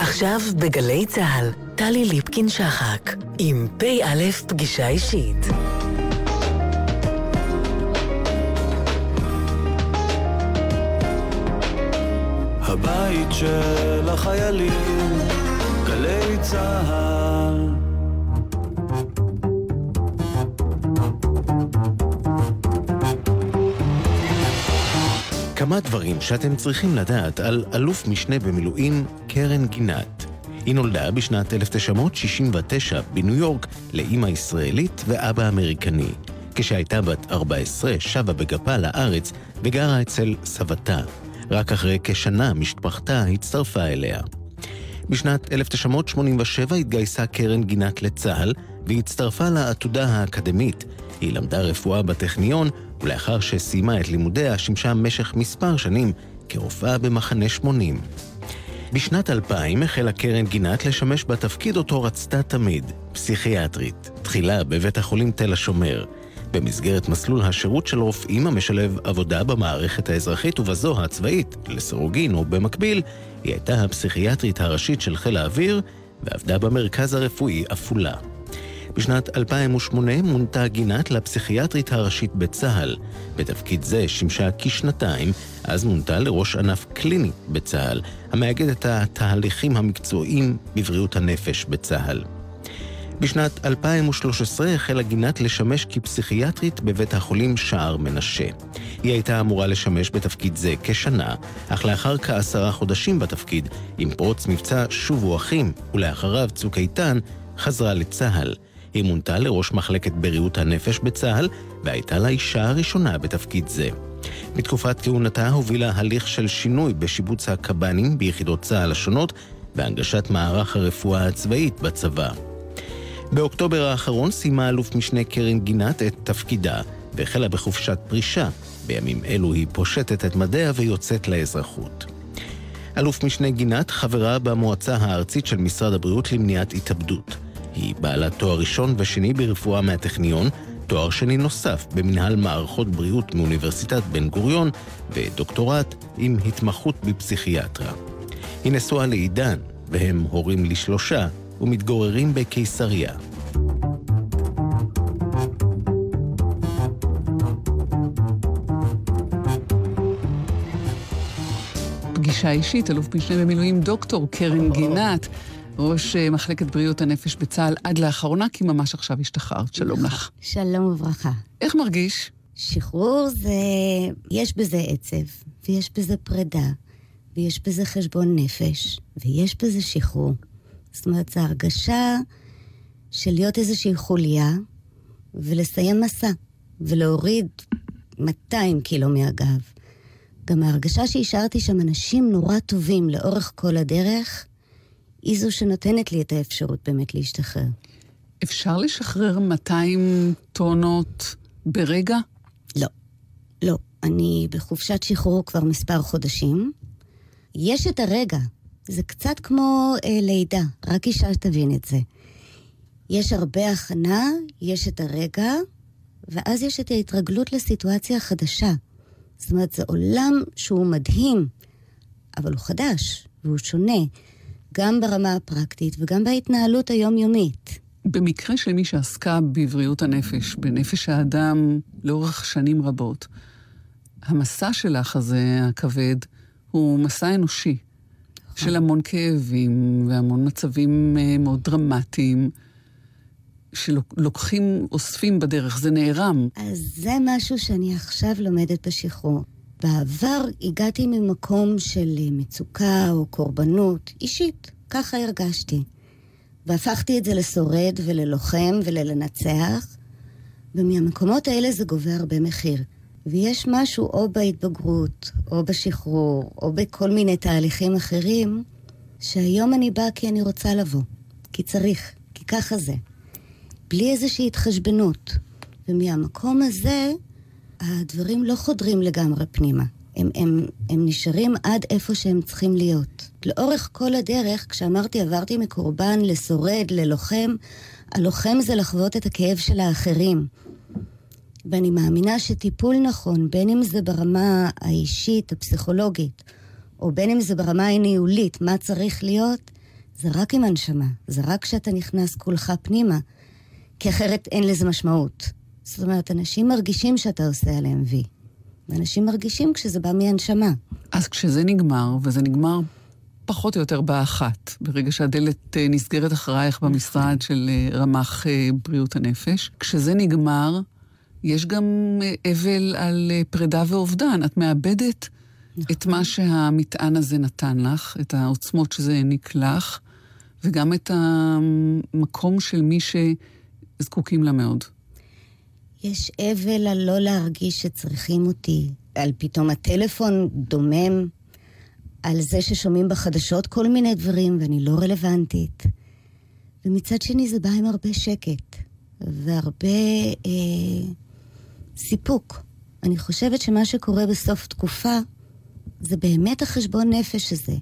עכשיו בגלי צה"ל, טלי ליפקין-שחק, עם פ"א פגישה אישית. הבית של החיילים, גלי צה"ל. כמה דברים שאתם צריכים לדעת על אלוף משנה במילואים קרן גינת. היא נולדה בשנת 1969 בניו יורק לאימא ישראלית ואבא אמריקני. כשהייתה בת 14 שבה בגפה לארץ וגרה אצל סבתה. רק אחרי כשנה משפחתה הצטרפה אליה. בשנת 1987 התגייסה קרן גינת לצה"ל והצטרפה לעתודה האקדמית. היא למדה רפואה בטכניון, ולאחר שסיימה את לימודיה שימשה במשך מספר שנים כרופאה במחנה 80. בשנת 2000 החלה קרן גינת לשמש בתפקיד אותו רצתה תמיד, פסיכיאטרית, תחילה בבית החולים תל השומר. במסגרת מסלול השירות של רופאים המשלב עבודה במערכת האזרחית ובזו הצבאית, לסירוגין או במקביל, היא הייתה הפסיכיאטרית הראשית של חיל האוויר ועבדה במרכז הרפואי עפולה. בשנת 2008 מונתה גינת לפסיכיאטרית הראשית בצה"ל. בתפקיד זה שימשה כשנתיים, אז מונתה לראש ענף קליני בצה"ל, המאגד את התהליכים המקצועיים בבריאות הנפש בצה"ל. בשנת 2013 החלה גינת לשמש כפסיכיאטרית בבית החולים שער מנשה. היא הייתה אמורה לשמש בתפקיד זה כשנה, אך לאחר כעשרה חודשים בתפקיד, עם פרוץ מבצע שובו אחים, ולאחריו צוק איתן, חזרה לצה"ל. היא מונתה לראש מחלקת בריאות הנפש בצה"ל, והייתה לאישה הראשונה בתפקיד זה. בתקופת כהונתה הובילה הליך של שינוי בשיבוץ הקב"נים ביחידות צה"ל השונות, והנגשת מערך הרפואה הצבאית בצבא. באוקטובר האחרון סיימה אלוף משנה קרן גינת את תפקידה, והחלה בחופשת פרישה. בימים אלו היא פושטת את מדיה ויוצאת לאזרחות. אלוף משנה גינת חברה במועצה הארצית של משרד הבריאות למניעת התאבדות. היא בעלת תואר ראשון ושני ברפואה מהטכניון, תואר שני נוסף במנהל מערכות בריאות מאוניברסיטת בן גוריון, ודוקטורט עם התמחות בפסיכיאטרה. היא נשואה לעידן, והם הורים לשלושה, ומתגוררים בקיסריה. פגישה אישית, אלוף משנה במילואים דוקטור קרן גינת, ראש אה, מחלקת בריאות הנפש בצה"ל עד לאחרונה, כי ממש עכשיו השתחררת. שלום לך. שלום וברכה. איך מרגיש? שחרור זה... יש בזה עצב, ויש בזה פרידה, ויש בזה חשבון נפש, ויש בזה שחרור. זאת אומרת, זו הרגשה של להיות איזושהי חוליה ולסיים מסע, ולהוריד 200 קילו מהגב. גם ההרגשה שהשארתי שם אנשים נורא טובים לאורך כל הדרך, היא זו שנותנת לי את האפשרות באמת להשתחרר. אפשר לשחרר 200 טונות ברגע? לא. לא. אני בחופשת שחרור כבר מספר חודשים. יש את הרגע, זה קצת כמו אה, לידה, רק אישה תבין את זה. יש הרבה הכנה, יש את הרגע, ואז יש את ההתרגלות לסיטואציה החדשה. זאת אומרת, זה עולם שהוא מדהים, אבל הוא חדש, והוא שונה, גם ברמה הפרקטית וגם בהתנהלות היומיומית. במקרה של מי שעסקה בבריאות הנפש, בנפש האדם, לאורך שנים רבות, המסע שלך הזה, הכבד, הוא מסע אנושי. של המון כאבים והמון מצבים אה, מאוד דרמטיים. שלוקחים, אוספים בדרך, זה נערם. אז זה משהו שאני עכשיו לומדת בשחרור. בעבר הגעתי ממקום של מצוקה או קורבנות אישית, ככה הרגשתי. והפכתי את זה לשורד וללוחם וללנצח, ומהמקומות האלה זה גובה הרבה מחיר. ויש משהו או בהתבגרות, או בשחרור, או בכל מיני תהליכים אחרים, שהיום אני באה כי אני רוצה לבוא. כי צריך, כי ככה זה. בלי איזושהי התחשבנות. ומהמקום הזה, הדברים לא חודרים לגמרי פנימה. הם, הם, הם נשארים עד איפה שהם צריכים להיות. לאורך כל הדרך, כשאמרתי עברתי מקורבן לשורד, ללוחם, הלוחם זה לחוות את הכאב של האחרים. ואני מאמינה שטיפול נכון, בין אם זה ברמה האישית, הפסיכולוגית, או בין אם זה ברמה הניהולית, מה צריך להיות, זה רק עם הנשמה, זה רק כשאתה נכנס כולך פנימה, כי אחרת אין לזה משמעות. זאת אומרת, אנשים מרגישים שאתה עושה עליהם וי. ואנשים מרגישים כשזה בא מהנשמה. אז כשזה נגמר, וזה נגמר פחות או יותר באחת, ברגע שהדלת אה, נסגרת אחרייך במשרד של אה, רמ"ח אה, בריאות הנפש, כשזה נגמר, יש גם אבל על פרידה ואובדן. את מאבדת נכון. את מה שהמטען הזה נתן לך, את העוצמות שזה העניק לך, וגם את המקום של מי שזקוקים לה מאוד. יש אבל על לא להרגיש שצריכים אותי, על פתאום הטלפון דומם, על זה ששומעים בחדשות כל מיני דברים ואני לא רלוונטית. ומצד שני זה בא עם הרבה שקט והרבה אה, סיפוק. אני חושבת שמה שקורה בסוף תקופה זה באמת החשבון נפש הזה.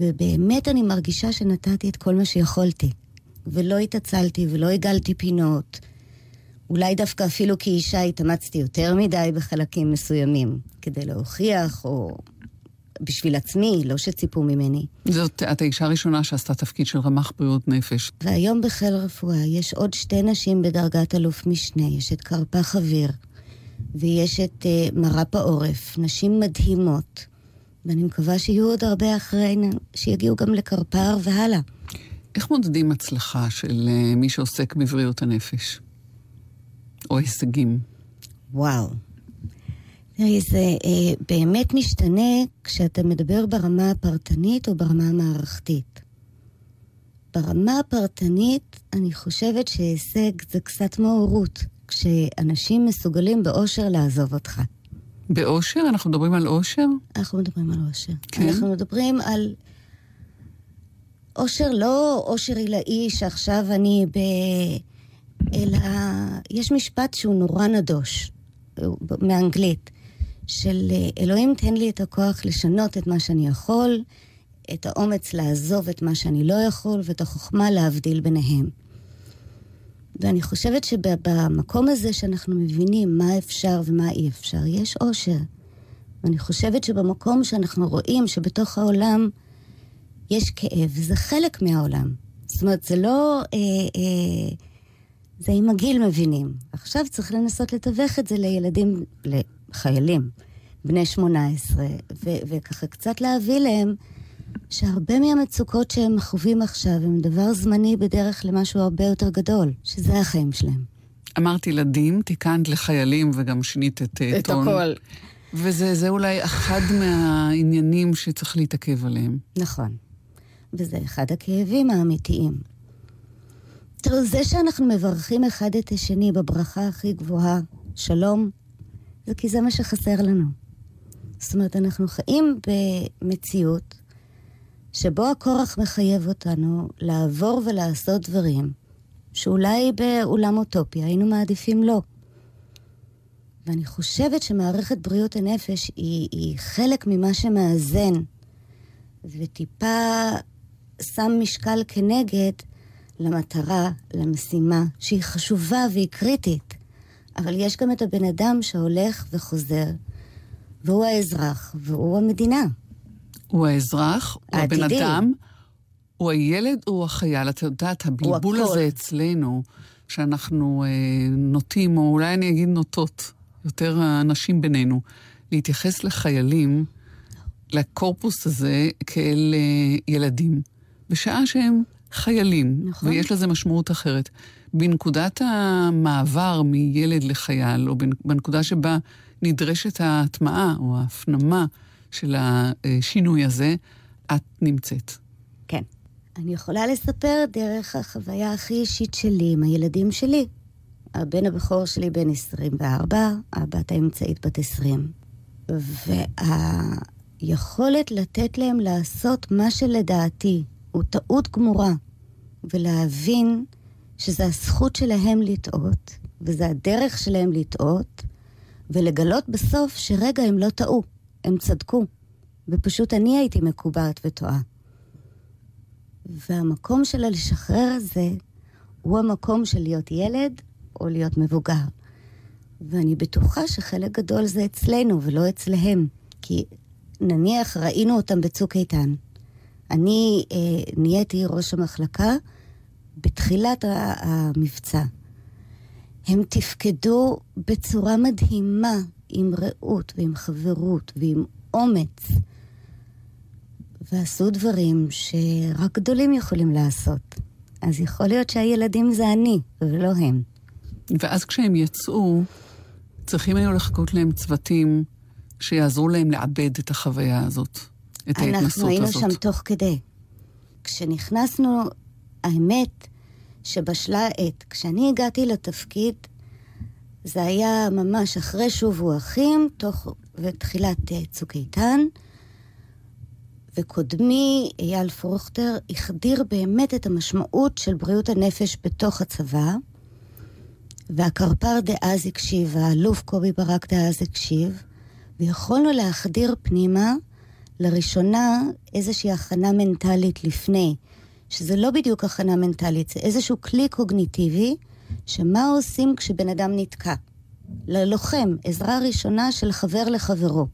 ובאמת אני מרגישה שנתתי את כל מה שיכולתי. ולא התעצלתי ולא הגלתי פינות. אולי דווקא אפילו כאישה התאמצתי יותר מדי בחלקים מסוימים, כדי להוכיח, או בשביל עצמי, לא שציפו ממני. זאת, את האישה הראשונה שעשתה תפקיד של רמ"ח בריאות נפש. והיום בחיל רפואה יש עוד שתי נשים בדרגת אלוף משנה. יש את קרפ"ח אוויר, ויש את uh, מר"פ העורף. נשים מדהימות. ואני מקווה שיהיו עוד הרבה אחרינו, שיגיעו גם לקרפ"ר והלאה. איך מודדים הצלחה של uh, מי שעוסק בבריאות הנפש? או הישגים? וואו. תראי, זה אה, באמת משתנה כשאתה מדבר ברמה הפרטנית או ברמה המערכתית. ברמה הפרטנית, אני חושבת שהישג זה קצת מעוררות, כשאנשים מסוגלים באושר לעזוב אותך. באושר? אנחנו מדברים על אושר? אנחנו מדברים על אושר. כן? אנחנו מדברים על אושר, לא אושר עילאי שעכשיו אני ב... אלא יש משפט שהוא נורא נדוש, מאנגלית, של אלוהים תן לי את הכוח לשנות את מה שאני יכול, את האומץ לעזוב את מה שאני לא יכול, ואת החוכמה להבדיל ביניהם. ואני חושבת שבמקום הזה שאנחנו מבינים מה אפשר ומה אי אפשר, יש אושר. ואני חושבת שבמקום שאנחנו רואים שבתוך העולם יש כאב, זה חלק מהעולם. זאת אומרת, זה לא... אה, אה, זה עם הגיל מבינים. עכשיו צריך לנסות לתווך את זה לילדים, לחיילים, בני 18, ו- וככה קצת להביא להם שהרבה מהמצוקות שהם חווים עכשיו הם דבר זמני בדרך למשהו הרבה יותר גדול, שזה החיים שלהם. אמרת ילדים, תיקנת לחיילים וגם שינית את, אה, את טון. את הכל. וזה אולי אחד מהעניינים שצריך להתעכב עליהם. נכון. וזה אחד הכאבים האמיתיים. תראו, זה שאנחנו מברכים אחד את השני בברכה הכי גבוהה, שלום, זה כי זה מה שחסר לנו. זאת אומרת, אנחנו חיים במציאות שבו הכורח מחייב אותנו לעבור ולעשות דברים שאולי בעולם אוטופיה היינו מעדיפים לא. ואני חושבת שמערכת בריאות הנפש היא, היא חלק ממה שמאזן, וטיפה שם משקל כנגד למטרה, למשימה, שהיא חשובה והיא קריטית. אבל יש גם את הבן אדם שהולך וחוזר, והוא האזרח, והוא המדינה. הוא האזרח, הוא הבן אדם, הוא הילד, הוא החייל. את יודעת, הבלבול הזה אצלנו, שאנחנו אה, נוטים, או אולי אני אגיד נוטות, יותר האנשים בינינו, להתייחס לחיילים, לקורפוס הזה, כאל אה, ילדים. בשעה שהם חיילים, נכון. ויש לזה משמעות אחרת. בנקודת המעבר מילד לחייל, או בנקודה שבה נדרשת ההטמעה או ההפנמה של השינוי הזה, את נמצאת. כן. אני יכולה לספר דרך החוויה הכי אישית שלי עם הילדים שלי. הבן הבכור שלי בן 24, הבת האמצעית בת 20. והיכולת לתת להם לעשות מה שלדעתי הוא טעות גמורה, ולהבין שזה הזכות שלהם לטעות, וזה הדרך שלהם לטעות, ולגלות בסוף שרגע הם לא טעו, הם צדקו, ופשוט אני הייתי מקובעת וטועה. והמקום של הלשחרר הזה הוא המקום של להיות ילד או להיות מבוגר. ואני בטוחה שחלק גדול זה אצלנו ולא אצלהם, כי נניח ראינו אותם בצוק איתן. אני אה, נהייתי ראש המחלקה בתחילת המבצע. הם תפקדו בצורה מדהימה, עם רעות ועם חברות ועם אומץ, ועשו דברים שרק גדולים יכולים לעשות. אז יכול להיות שהילדים זה אני, ולא הם. ואז כשהם יצאו, צריכים היו לחכות להם צוותים שיעזרו להם לעבד את החוויה הזאת, את ההתנסות הזאת. אנחנו היינו שם תוך כדי. כשנכנסנו, האמת שבשלה העת. כשאני הגעתי לתפקיד, זה היה ממש אחרי שובו אחים, תוך ותחילת אה, צוק איתן, וקודמי, אייל פרוכטר, החדיר באמת את המשמעות של בריאות הנפש בתוך הצבא, והקרפ"ר דאז הקשיב, האלוף קובי ברק דאז הקשיב, ויכולנו להחדיר פנימה לראשונה איזושהי הכנה מנטלית לפני, שזה לא בדיוק הכנה מנטלית, זה איזשהו כלי קוגניטיבי, שמה עושים כשבן אדם נתקע. ללוחם, עזרה ראשונה של חבר לחברו.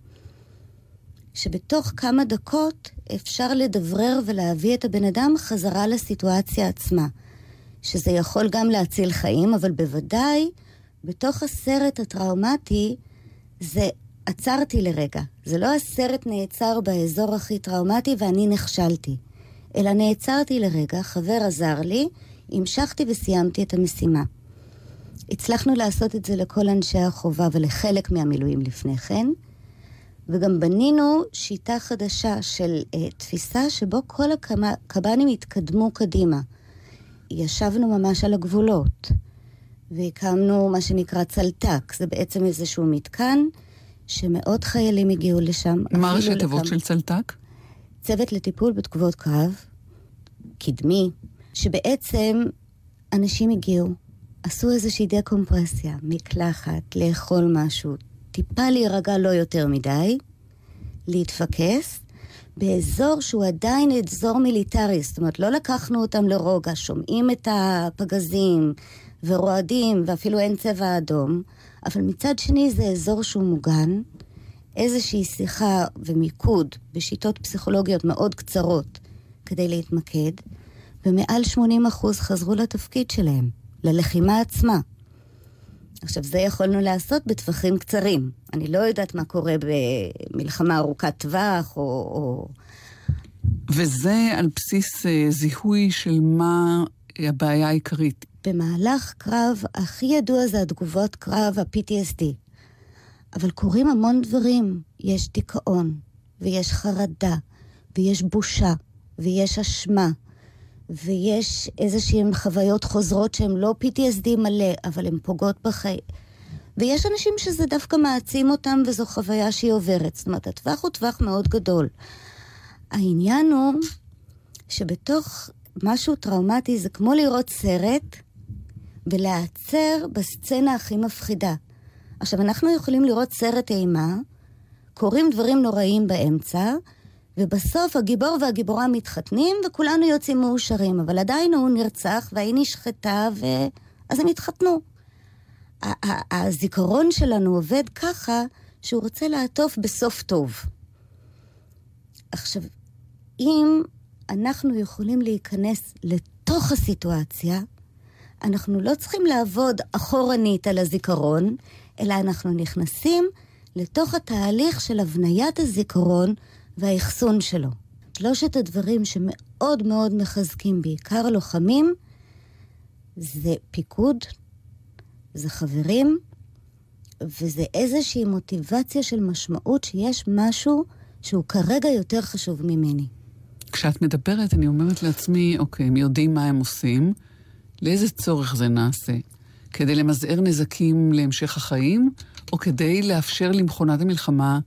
שבתוך כמה דקות אפשר לדברר ולהביא את הבן אדם חזרה לסיטואציה עצמה. שזה יכול גם להציל חיים, אבל בוודאי בתוך הסרט הטראומטי זה עצרתי לרגע. זה לא הסרט נעצר באזור הכי טראומטי ואני נכשלתי, אלא נעצרתי לרגע, חבר עזר לי, המשכתי וסיימתי את המשימה. הצלחנו לעשות את זה לכל אנשי החובה ולחלק מהמילואים לפני כן, וגם בנינו שיטה חדשה של uh, תפיסה שבו כל הקב"נים התקדמו קדימה. ישבנו ממש על הגבולות, והקמנו מה שנקרא צלת"ק, זה בעצם איזשהו מתקן שמאות חיילים הגיעו לשם. מה ראשי תיבות. של צלת"ק? צוות לטיפול בתגובות קרב, קדמי, שבעצם אנשים הגיעו, עשו איזושהי דקומפרסיה, מקלחת, לאכול משהו, טיפה להירגע לא יותר מדי, להתפקס, באזור שהוא עדיין אזור מיליטרי, זאת אומרת, לא לקחנו אותם לרוגע, שומעים את הפגזים ורועדים, ואפילו אין צבע אדום, אבל מצד שני זה אזור שהוא מוגן, איזושהי שיחה ומיקוד בשיטות פסיכולוגיות מאוד קצרות כדי להתמקד, ומעל 80% חזרו לתפקיד שלהם, ללחימה עצמה. עכשיו, זה יכולנו לעשות בטווחים קצרים. אני לא יודעת מה קורה במלחמה ארוכת טווח, או... או... וזה על בסיס uh, זיהוי של מה הבעיה העיקרית. במהלך קרב, הכי ידוע זה התגובות קרב, ה-PTSD. אבל קורים המון דברים. יש דיכאון, ויש חרדה, ויש בושה, ויש אשמה, ויש איזשהן חוויות חוזרות שהן לא PTSD מלא, אבל הן פוגעות בחיים. ויש אנשים שזה דווקא מעצים אותם וזו חוויה שהיא עוברת. זאת אומרת, הטווח הוא טווח מאוד גדול. העניין הוא שבתוך משהו טראומטי זה כמו לראות סרט ולהיעצר בסצנה הכי מפחידה. עכשיו, אנחנו יכולים לראות סרט אימה, קורים דברים נוראים באמצע, ובסוף הגיבור והגיבורה מתחתנים, וכולנו יוצאים מאושרים, אבל עדיין הוא נרצח, והיא נשחטה, ו... אז הם התחתנו. הזיכרון שלנו עובד ככה, שהוא רוצה לעטוף בסוף טוב. עכשיו, אם אנחנו יכולים להיכנס לתוך הסיטואציה, אנחנו לא צריכים לעבוד אחורנית על הזיכרון, אלא אנחנו נכנסים לתוך התהליך של הבניית הזיכרון והאחסון שלו. שלושת הדברים שמאוד מאוד מחזקים, בעיקר לוחמים, זה פיקוד, זה חברים, וזה איזושהי מוטיבציה של משמעות שיש משהו שהוא כרגע יותר חשוב ממני. כשאת מדברת, אני אומרת לעצמי, אוקיי, הם יודעים מה הם עושים, לאיזה צורך זה נעשה? כדי למזער נזקים להמשך החיים, או כדי לאפשר למכונת המלחמה,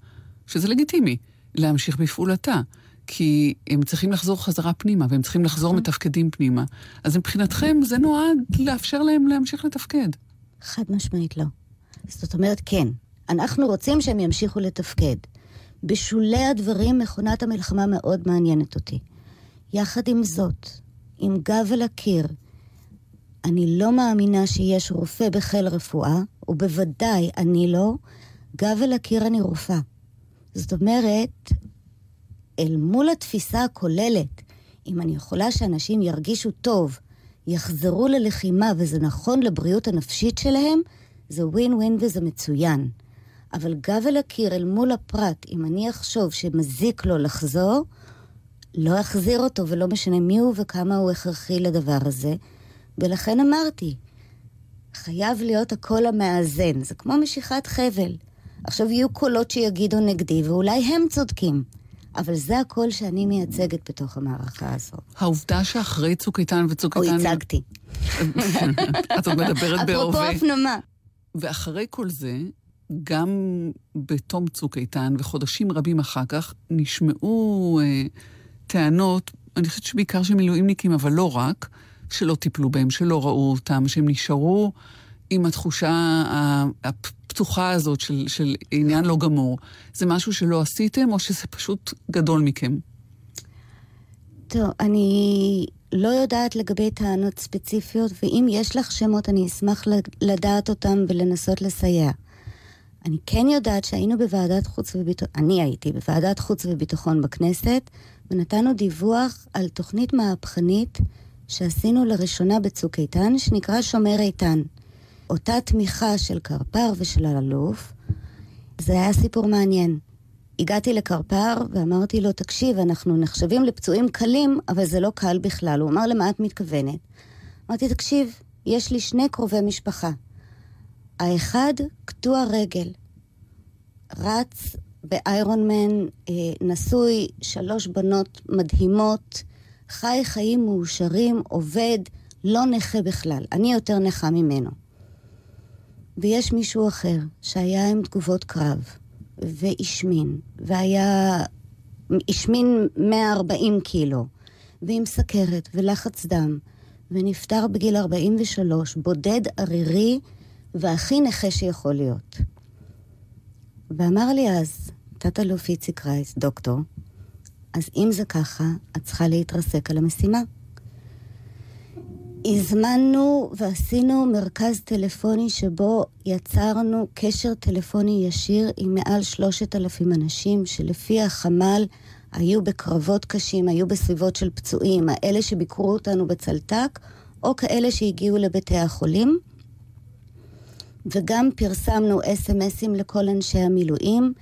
שזה לגיטימי, להמשיך בפעולתה. כי הם צריכים לחזור חזרה פנימה, והם צריכים לחזור נכון. מתפקדים פנימה. אז מבחינתכם זה נועד לאפשר להם להמשיך לתפקד. חד משמעית לא. זאת אומרת, כן, אנחנו רוצים שהם ימשיכו לתפקד. בשולי הדברים, מכונת המלחמה מאוד מעניינת אותי. יחד עם זאת, עם גב אל הקיר, אני לא מאמינה שיש רופא בחיל רפואה, ובוודאי אני לא, גב אל הקיר אני רופאה. זאת אומרת, אל מול התפיסה הכוללת, אם אני יכולה שאנשים ירגישו טוב, יחזרו ללחימה וזה נכון לבריאות הנפשית שלהם, זה ווין ווין וזה מצוין. אבל גב אל הקיר אל מול הפרט, אם אני אחשוב שמזיק לו לחזור, לא אחזיר אותו ולא משנה מי הוא וכמה הוא הכרחי לדבר הזה. ולכן אמרתי, חייב להיות הקול המאזן, זה כמו משיכת חבל. עכשיו יהיו קולות שיגידו נגדי, ואולי הם צודקים. אבל זה הקול שאני מייצגת בתוך המערכה הזאת. העובדה שאחרי צוק איתן וצוק איתן... או הצגתי. את עוד מדברת בהווה. אפרופו הפנמה. ואחרי כל זה, גם בתום צוק איתן וחודשים רבים אחר כך, נשמעו אה, טענות, אני חושבת שבעיקר של מילואימניקים, אבל לא רק, שלא טיפלו בהם, שלא ראו אותם, שהם נשארו עם התחושה הפתוחה הזאת של, של עניין לא גמור. זה משהו שלא עשיתם, או שזה פשוט גדול מכם? טוב, אני לא יודעת לגבי טענות ספציפיות, ואם יש לך שמות, אני אשמח לדעת אותם ולנסות לסייע. אני כן יודעת שהיינו בוועדת חוץ וביטחון, אני הייתי בוועדת חוץ וביטחון בכנסת, ונתנו דיווח על תוכנית מהפכנית שעשינו לראשונה בצוק איתן, שנקרא שומר איתן. אותה תמיכה של קרפר ושל אלאלוף, זה היה סיפור מעניין. הגעתי לקרפר ואמרתי לו, תקשיב, אנחנו נחשבים לפצועים קלים, אבל זה לא קל בכלל. הוא אמר, למה את מתכוונת? אמרתי, תקשיב, יש לי שני קרובי משפחה. האחד, קטוע רגל. רץ באיירון מן, אה, נשוי, שלוש בנות מדהימות, חי חיים מאושרים, עובד, לא נכה בכלל. אני יותר נכה ממנו. ויש מישהו אחר שהיה עם תגובות קרב, והשמין, והיה... השמין 140 קילו, ועם סכרת ולחץ דם, ונפטר בגיל 43, בודד ערירי והכי נכה שיכול להיות. ואמר לי אז, תת-אלוף איציק רייס, דוקטור, אז אם זה ככה, את צריכה להתרסק על המשימה. הזמנו ועשינו מרכז טלפוני שבו יצרנו קשר טלפוני ישיר עם מעל שלושת אלפים אנשים שלפי החמ"ל היו בקרבות קשים, היו בסביבות של פצועים, האלה שביקרו אותנו בצלת"ק, או כאלה שהגיעו לבתי החולים. וגם פרסמנו אס.אם.אסים לכל אנשי המילואים,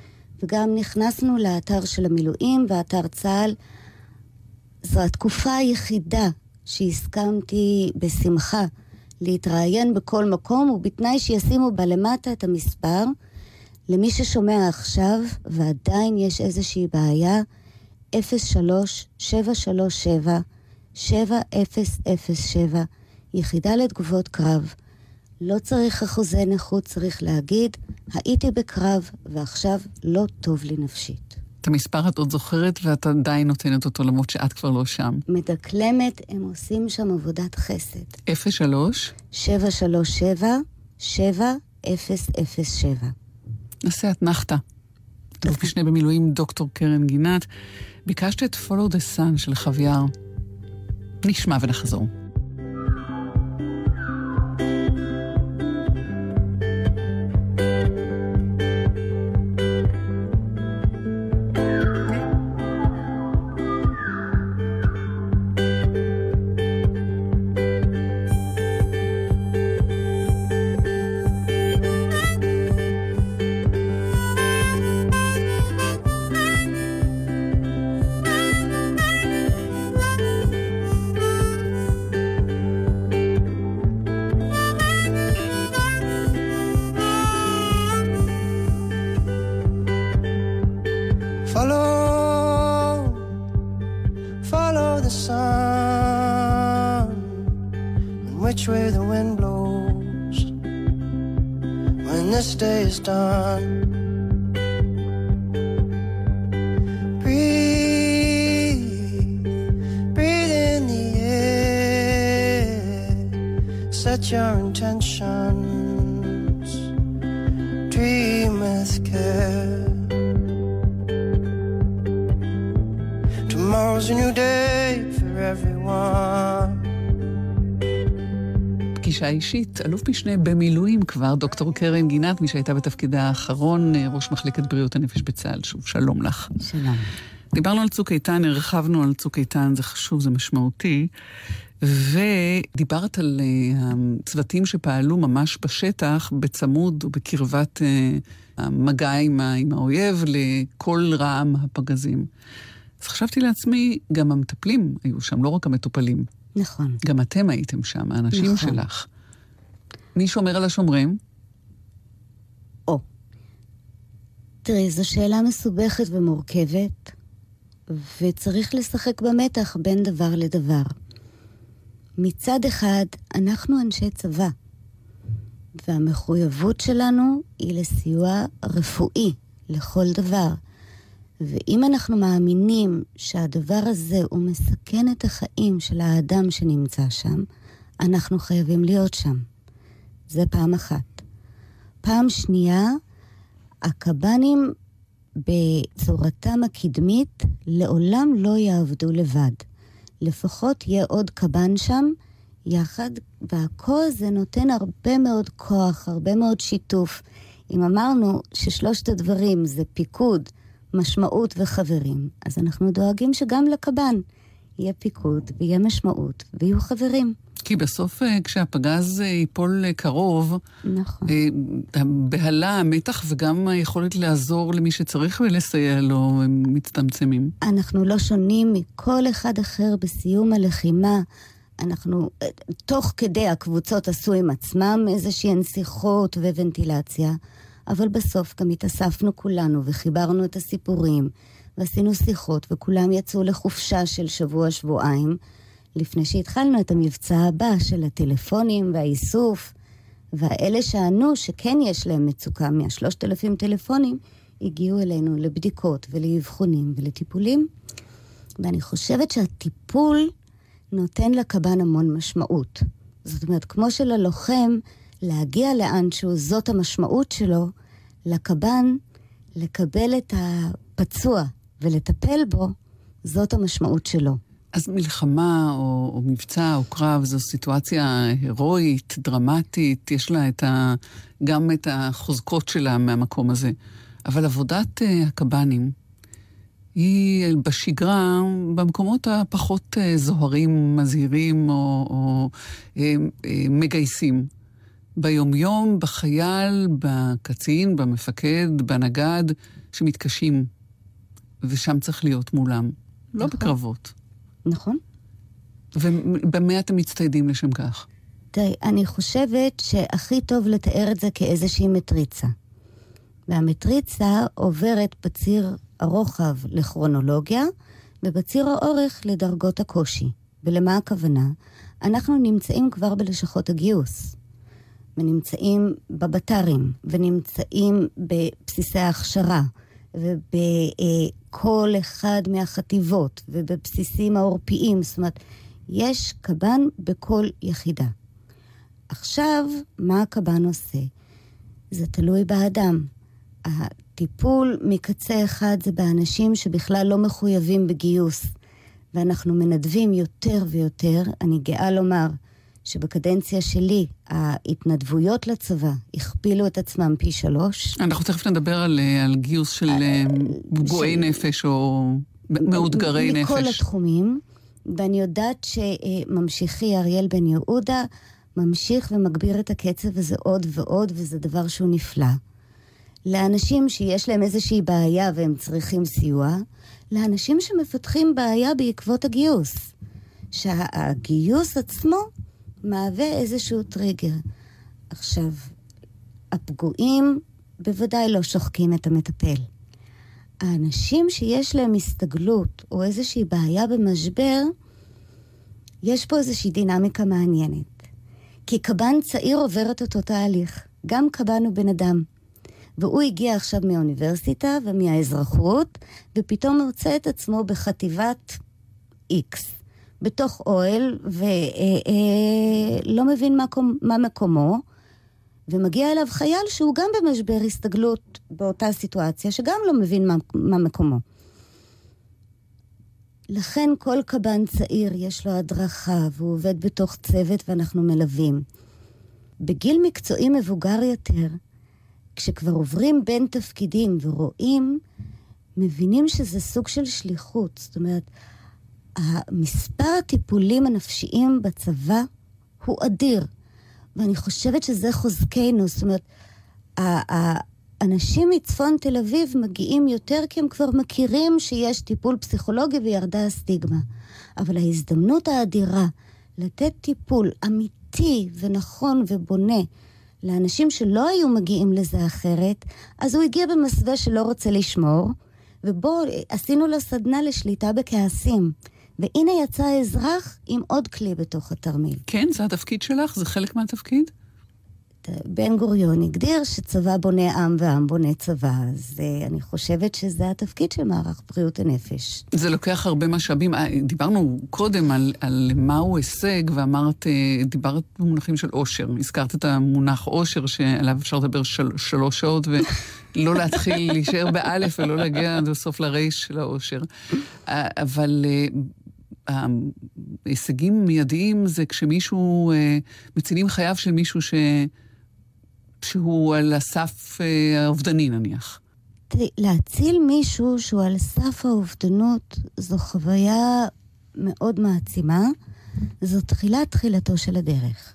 וגם נכנסנו לאתר של המילואים ואתר צה"ל. זו התקופה היחידה שהסכמתי בשמחה להתראיין בכל מקום, ובתנאי שישימו בה למטה את המספר. למי ששומע עכשיו, ועדיין יש איזושהי בעיה, 03-737-7007, יחידה לתגובות קרב. לא צריך אחוזי נכות, צריך להגיד, הייתי בקרב ועכשיו לא טוב לי נפשית. את המספר את עוד זוכרת ואת עדיין נותנת אותו למרות שאת כבר לא שם. מדקלמת, הם עושים שם עבודת חסד. 03? 737 7007. נעשה אתנחתא. אלוף משנה במילואים דוקטור קרן גינת. ביקשת את Follow the Sun של חוויאר. נשמע ונחזור. פגישה אישית, אלוף משנה במילואים כבר, דוקטור קרן גינת, מי שהייתה בתפקידה האחרון, ראש מחלקת בריאות הנפש בצה"ל. שוב, שלום לך. שלום. דיברנו על צוק איתן, הרחבנו על צוק איתן, זה חשוב, זה משמעותי. ודיברת על uh, הצוותים שפעלו ממש בשטח, בצמוד ובקרבת uh, המגע עם, עם האויב לכל רעם הפגזים. אז חשבתי לעצמי, גם המטפלים היו שם, לא רק המטופלים. נכון. גם אתם הייתם שם, האנשים נכון. שלך. מי שומר על השומרים? או. תראי, זו שאלה מסובכת ומורכבת, וצריך לשחק במתח בין דבר לדבר. מצד אחד, אנחנו אנשי צבא, והמחויבות שלנו היא לסיוע רפואי לכל דבר. ואם אנחנו מאמינים שהדבר הזה הוא מסכן את החיים של האדם שנמצא שם, אנחנו חייבים להיות שם. זה פעם אחת. פעם שנייה, הקב"נים בצורתם הקדמית לעולם לא יעבדו לבד. לפחות יהיה עוד קב"ן שם יחד, והכל זה נותן הרבה מאוד כוח, הרבה מאוד שיתוף. אם אמרנו ששלושת הדברים זה פיקוד, משמעות וחברים, אז אנחנו דואגים שגם לקב"ן יהיה פיקוד ויהיה משמעות ויהיו חברים. כי בסוף אה, כשהפגז אה, ייפול אה, קרוב, נכון. הבהלה, המתח וגם היכולת לעזור למי שצריך ולסייע לו הם מצטמצמים. אנחנו לא שונים מכל אחד אחר בסיום הלחימה. אנחנו, תוך כדי הקבוצות עשו עם עצמם איזשהן שיחות וונטילציה, אבל בסוף גם התאספנו כולנו וחיברנו את הסיפורים, ועשינו שיחות, וכולם יצאו לחופשה של שבוע-שבועיים. לפני שהתחלנו את המבצע הבא של הטלפונים והאיסוף, והאלה שענו שכן יש להם מצוקה מהשלושת אלפים טלפונים, הגיעו אלינו לבדיקות ולאבחונים ולטיפולים. ואני חושבת שהטיפול נותן לקב"ן המון משמעות. זאת אומרת, כמו שללוחם להגיע לאנשהו, זאת המשמעות שלו, לקב"ן לקבל את הפצוע ולטפל בו, זאת המשמעות שלו. אז מלחמה או, או מבצע או קרב זו סיטואציה הירואית, דרמטית, יש לה את ה, גם את החוזקות שלה מהמקום הזה. אבל עבודת uh, הקב"נים היא בשגרה, במקומות הפחות uh, זוהרים, מזהירים או, או uh, uh, מגייסים. ביומיום, בחייל, בקצין, במפקד, בנגד, שמתקשים, ושם צריך להיות מולם. לא נכון. לא בקרבות. נכון. ובמה אתם מצטיידים לשם כך? תראי, אני חושבת שהכי טוב לתאר את זה כאיזושהי מטריצה. והמטריצה עוברת בציר הרוחב לכרונולוגיה, ובציר האורך לדרגות הקושי. ולמה הכוונה? אנחנו נמצאים כבר בלשכות הגיוס, ונמצאים בבט"רים, ונמצאים בבסיסי ההכשרה, ובכל אחד מהחטיבות ובבסיסים העורפיים. זאת אומרת, יש קב"ן בכל יחידה. עכשיו, מה הקב"ן עושה? זה תלוי באדם. הטיפול מקצה אחד זה באנשים שבכלל לא מחויבים בגיוס, ואנחנו מנדבים יותר ויותר. אני גאה לומר שבקדנציה שלי ההתנדבויות לצבא הכפילו את עצמם פי שלוש. אנחנו תכף נדבר על, אה, על גיוס של פגועי אה, ש... נפש או מאותגרי נפש. מכל התחומים, ואני יודעת שממשיכי אריאל בן יהודה ממשיך ומגביר את הקצב הזה עוד ועוד, וזה דבר שהוא נפלא. לאנשים שיש להם איזושהי בעיה והם צריכים סיוע, לאנשים שמפתחים בעיה בעקבות הגיוס. שהגיוס עצמו מהווה איזשהו טריגר. עכשיו, הפגועים בוודאי לא שוחקים את המטפל. האנשים שיש להם הסתגלות או איזושהי בעיה במשבר, יש פה איזושהי דינמיקה מעניינת. כי קב"ן צעיר עובר את אותו תהליך. גם קב"ן הוא בן אדם. והוא הגיע עכשיו מהאוניברסיטה ומהאזרחות, ופתאום מוצא את עצמו בחטיבת איקס. בתוך אוהל ולא אה, מבין מה, מה מקומו, ומגיע אליו חייל שהוא גם במשבר הסתגלות באותה סיטואציה, שגם לא מבין מה, מה מקומו. לכן כל קב"ן צעיר יש לו הדרכה, והוא עובד בתוך צוות ואנחנו מלווים. בגיל מקצועי מבוגר יותר, כשכבר עוברים בין תפקידים ורואים מבינים שזה סוג של שליחות. זאת אומרת, מספר הטיפולים הנפשיים בצבא הוא אדיר. ואני חושבת שזה חוזקנו. זאת אומרת, האנשים מצפון תל אביב מגיעים יותר כי הם כבר מכירים שיש טיפול פסיכולוגי וירדה הסטיגמה. אבל ההזדמנות האדירה לתת טיפול אמיתי ונכון ובונה לאנשים שלא היו מגיעים לזה אחרת, אז הוא הגיע במסווה שלא רוצה לשמור, ובו עשינו לו סדנה לשליטה בכעסים. והנה יצא האזרח עם עוד כלי בתוך התרמיל. כן, זה התפקיד שלך? זה חלק מהתפקיד? בן גוריון הגדיר שצבא בונה עם ועם בונה צבא, אז uh, אני חושבת שזה התפקיד של מערך בריאות הנפש. זה לוקח הרבה משאבים. אה, דיברנו קודם על, על מהו הישג, ואמרת, אה, דיברת במונחים של עושר. הזכרת את המונח עושר, שעליו אפשר לדבר של, שלוש שעות, ולא להתחיל להישאר באלף ולא להגיע עד הסוף לרייש של העושר. אבל... ההישגים מיידיים זה כשמישהו, מצילים חייו של מישהו ש... שהוא על הסף אה, האובדני נניח? תראי, להציל מישהו שהוא על סף האובדנות זו חוויה מאוד מעצימה. זו תחילת תחילתו של הדרך.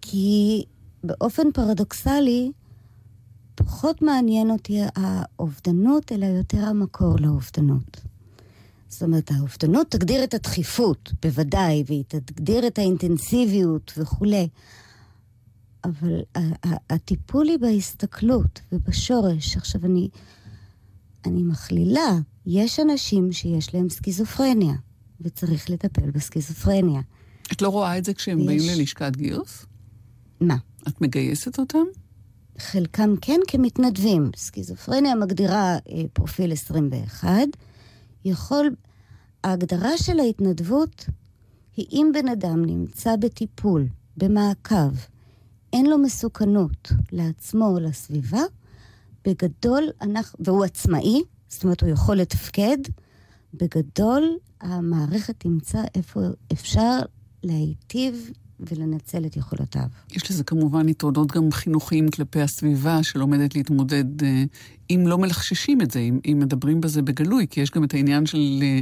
כי באופן פרדוקסלי, פחות מעניין אותי האובדנות, אלא יותר המקור לאובדנות. זאת אומרת, האובדנות תגדיר את הדחיפות, בוודאי, והיא תגדיר את האינטנסיביות וכולי, אבל הטיפול היא בהסתכלות ובשורש. עכשיו, אני, אני מכלילה, יש אנשים שיש להם סכיזופרניה, וצריך לטפל בסכיזופרניה. את לא רואה את זה כשהם יש... באים ללשכת גיוס? מה? את מגייסת אותם? חלקם כן כמתנדבים. סכיזופרניה מגדירה אה, פרופיל 21. יכול... ההגדרה של ההתנדבות היא אם בן אדם נמצא בטיפול, במעקב, אין לו מסוכנות לעצמו או לסביבה, בגדול, אנחנו, והוא עצמאי, זאת אומרת, הוא יכול לתפקד, בגדול, המערכת תמצא איפה אפשר להיטיב ולנצל את יכולותיו. יש לזה כמובן יתרונות גם חינוכיים כלפי הסביבה שלומדת להתמודד, אה, אם לא מלחששים את זה, אם, אם מדברים בזה בגלוי, כי יש גם את העניין של, אה,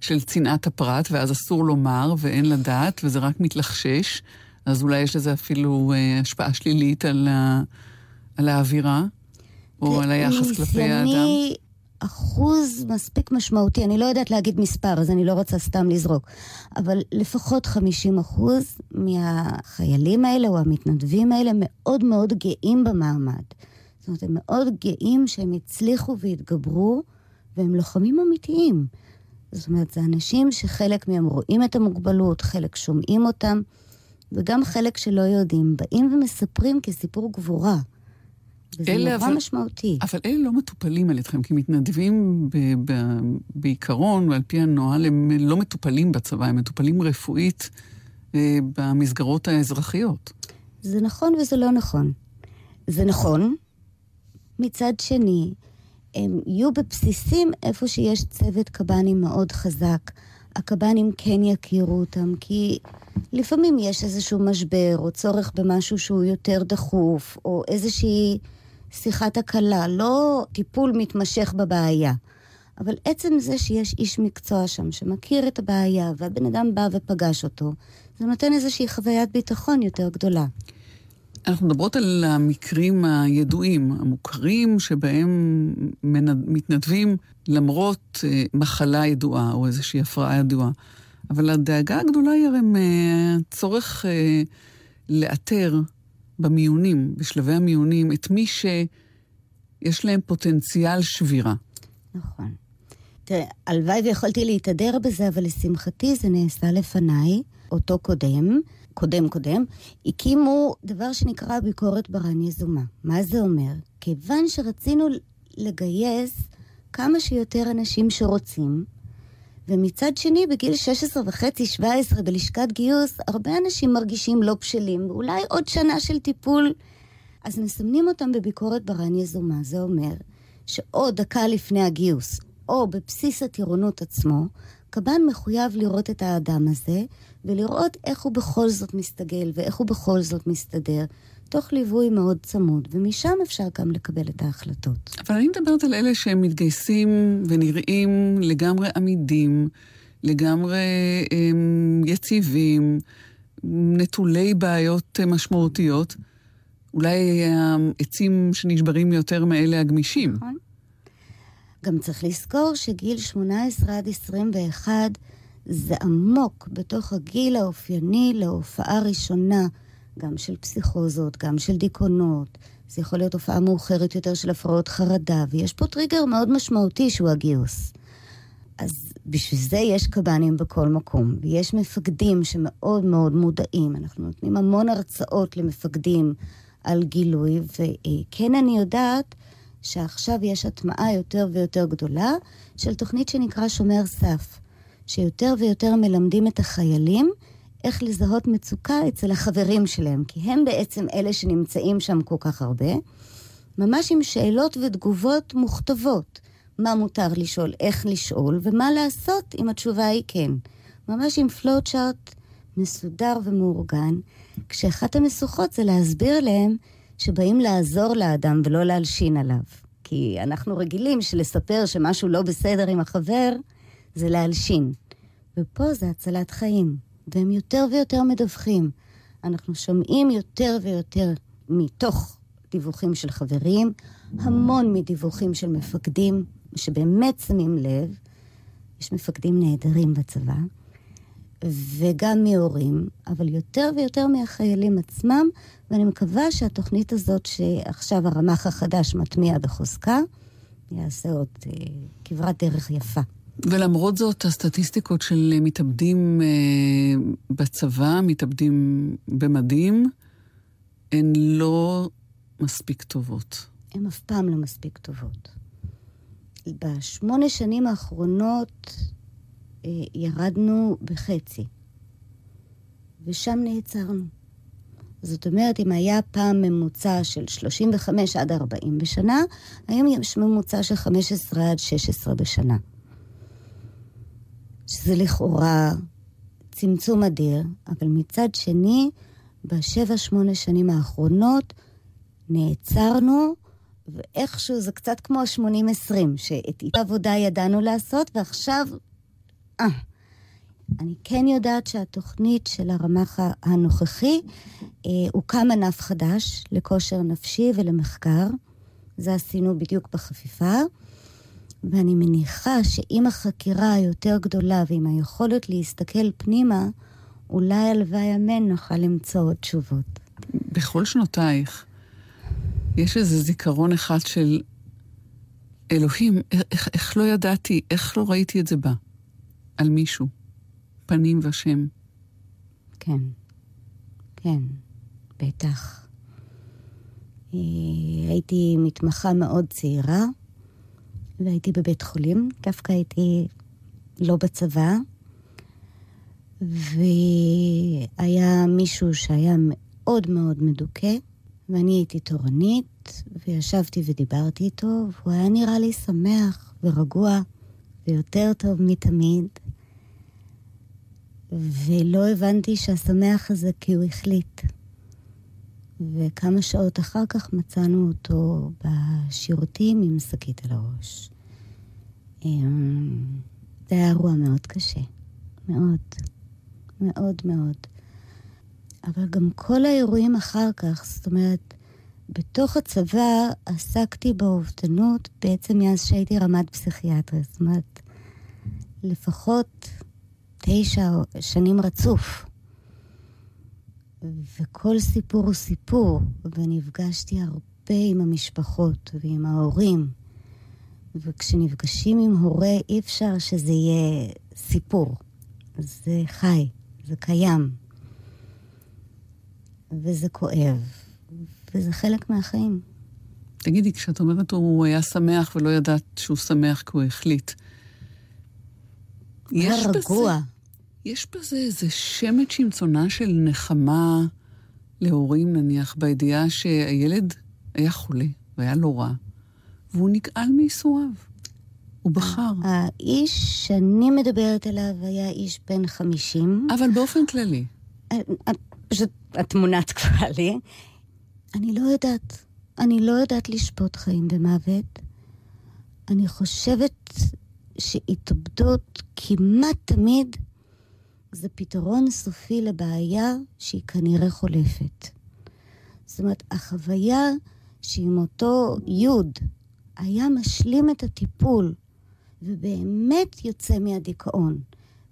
של צנעת הפרט, ואז אסור לומר ואין לדעת, וזה רק מתלחשש. אז אולי יש לזה אפילו אה, השפעה שלילית על, ה, על האווירה, או על היחס כלפי האדם. אחוז מספיק משמעותי, אני לא יודעת להגיד מספר, אז אני לא רוצה סתם לזרוק, אבל לפחות 50 אחוז מהחיילים האלה או המתנדבים האלה מאוד מאוד גאים במעמד. זאת אומרת, הם מאוד גאים שהם הצליחו והתגברו, והם לוחמים אמיתיים. זאת אומרת, זה אנשים שחלק מהם רואים את המוגבלות, חלק שומעים אותם. וגם חלק שלא יודעים, באים ומספרים כסיפור גבורה. וזה נורא אבל, משמעותי. אבל אלה לא מטופלים על ידכם, כי מתנדבים ב, ב, בעיקרון, ועל פי הנוהל, הם לא מטופלים בצבא, הם מטופלים רפואית אה, במסגרות האזרחיות. זה נכון וזה לא נכון. זה נכון, מצד שני, הם יהיו בבסיסים איפה שיש צוות קב"נים מאוד חזק. הקב"נים כן יכירו אותם, כי לפעמים יש איזשהו משבר, או צורך במשהו שהוא יותר דחוף, או איזושהי שיחת הקלה, לא טיפול מתמשך בבעיה. אבל עצם זה שיש איש מקצוע שם שמכיר את הבעיה, והבן אדם בא ופגש אותו, זה נותן איזושהי חוויית ביטחון יותר גדולה. אנחנו מדברות על המקרים הידועים, המוכרים, שבהם מתנדבים למרות אה, מחלה ידועה או איזושהי הפרעה ידועה. אבל הדאגה הגדולה היא הרי מהצורך אה, לאתר במיונים, בשלבי המיונים, את מי שיש להם פוטנציאל שבירה. נכון. תראה, הלוואי ויכולתי להתהדר בזה, אבל לשמחתי זה נעשה לפניי, אותו קודם, קודם קודם, הקימו דבר שנקרא ביקורת ברן יזומה. מה זה אומר? כיוון שרצינו לגייס כמה שיותר אנשים שרוצים, ומצד שני, בגיל 16 וחצי, 17, בלשכת גיוס, הרבה אנשים מרגישים לא בשלים, ואולי עוד שנה של טיפול. אז מסמנים אותם בביקורת ברן יזומה. זה אומר שאו דקה לפני הגיוס, או בבסיס הטירונות עצמו, קב"ן מחויב לראות את האדם הזה, ולראות איך הוא בכל זאת מסתגל, ואיך הוא בכל זאת מסתדר, תוך ליווי מאוד צמוד, ומשם אפשר גם לקבל את ההחלטות. אבל אני מדברת על אלה שהם מתגייסים ונראים לגמרי עמידים, לגמרי הם, יציבים, נטולי בעיות משמעותיות. אולי העצים שנשברים יותר מאלה הגמישים. נכון. גם צריך לזכור שגיל 18 עד 21 זה עמוק בתוך הגיל האופייני להופעה ראשונה, גם של פסיכוזות, גם של דיכאונות. זה יכול להיות הופעה מאוחרת יותר של הפרעות חרדה, ויש פה טריגר מאוד משמעותי שהוא הגיוס. אז בשביל זה יש קב"נים בכל מקום, ויש מפקדים שמאוד מאוד מודעים. אנחנו נותנים המון הרצאות למפקדים על גילוי, וכן אני יודעת שעכשיו יש הטמעה יותר ויותר גדולה של תוכנית שנקרא שומר סף, שיותר ויותר מלמדים את החיילים איך לזהות מצוקה אצל החברים שלהם, כי הם בעצם אלה שנמצאים שם כל כך הרבה, ממש עם שאלות ותגובות מוכתבות. מה מותר לשאול, איך לשאול, ומה לעשות אם התשובה היא כן. ממש עם פלוטשארט מסודר ומאורגן, כשאחת המשוכות זה להסביר להם שבאים לעזור לאדם ולא להלשין עליו. כי אנחנו רגילים שלספר שמשהו לא בסדר עם החבר, זה להלשין. ופה זה הצלת חיים, והם יותר ויותר מדווחים. אנחנו שומעים יותר ויותר מתוך דיווחים של חברים, המון מדיווחים של מפקדים, שבאמת שמים לב, יש מפקדים נהדרים בצבא, וגם מהורים, אבל יותר ויותר מהחיילים עצמם, ואני מקווה שהתוכנית הזאת שעכשיו הרמ"ח החדש מטמיע בחוזקה, יעשה עוד אה, כברת דרך יפה. ולמרות זאת, הסטטיסטיקות של מתאבדים אה, בצבא, מתאבדים במדים, הן לא מספיק טובות. הן אף פעם לא מספיק טובות. בשמונה שנים האחרונות אה, ירדנו בחצי, ושם נעצרנו. זאת אומרת, אם היה פעם ממוצע של 35 עד 40 בשנה, היום יש ממוצע של 15 עד 16 בשנה. שזה לכאורה צמצום אדיר, אבל מצד שני, בשבע, שמונה שנים האחרונות נעצרנו, ואיכשהו זה קצת כמו ה-80-20, שאת העבודה ידענו לעשות, ועכשיו... אה. אני כן יודעת שהתוכנית של הרמ"ח הנוכחי, אה, הוקם ענף חדש לכושר נפשי ולמחקר. זה עשינו בדיוק בחפיפה. ואני מניחה שעם החקירה היותר גדולה ועם היכולת להסתכל פנימה, אולי הלוואי אמן נוכל למצוא עוד תשובות. בכל שנותייך, יש איזה זיכרון אחד של אלוהים, איך, איך לא ידעתי, איך לא ראיתי את זה בה? על מישהו. פנים ושם. כן, כן, בטח. אה, הייתי מתמחה מאוד צעירה, והייתי בבית חולים, דווקא הייתי לא בצבא, והיה מישהו שהיה מאוד מאוד מדוכא, ואני הייתי תורנית, וישבתי ודיברתי איתו, והוא היה נראה לי שמח ורגוע ויותר טוב מתמיד. ולא הבנתי שהשמח הזה כי הוא החליט. וכמה שעות אחר כך מצאנו אותו בשירותים עם שקית על הראש. אמ, זה היה אירוע מאוד קשה. מאוד. מאוד מאוד. אבל גם כל האירועים אחר כך, זאת אומרת, בתוך הצבא עסקתי באובדנות בעצם מאז שהייתי רמת פסיכיאטריה. זאת אומרת, לפחות תשע שנים רצוף. וכל סיפור הוא סיפור, ונפגשתי הרבה עם המשפחות ועם ההורים. וכשנפגשים עם הורה אי אפשר שזה יהיה סיפור. זה חי, זה קיים. וזה כואב, וזה חלק מהחיים. תגידי, כשאת אומרת הוא היה שמח ולא ידעת שהוא שמח כי הוא החליט, יש רגוע. בזה, יש בזה איזה שמץ שמצונה של נחמה להורים, נניח, בידיעה שהילד היה חולה והיה לא רע, והוא נגאל מייסוריו. הוא בחר. האיש שאני מדברת עליו היה איש בן חמישים. אבל באופן כללי. אה, אה, פשוט התמונה תקפה לי. אני לא יודעת. אני לא יודעת לשפוט חיים ומוות. אני חושבת שהתאבדות כמעט תמיד זה פתרון סופי לבעיה שהיא כנראה חולפת. זאת אומרת, החוויה שאם אותו יוד היה משלים את הטיפול ובאמת יוצא מהדיכאון,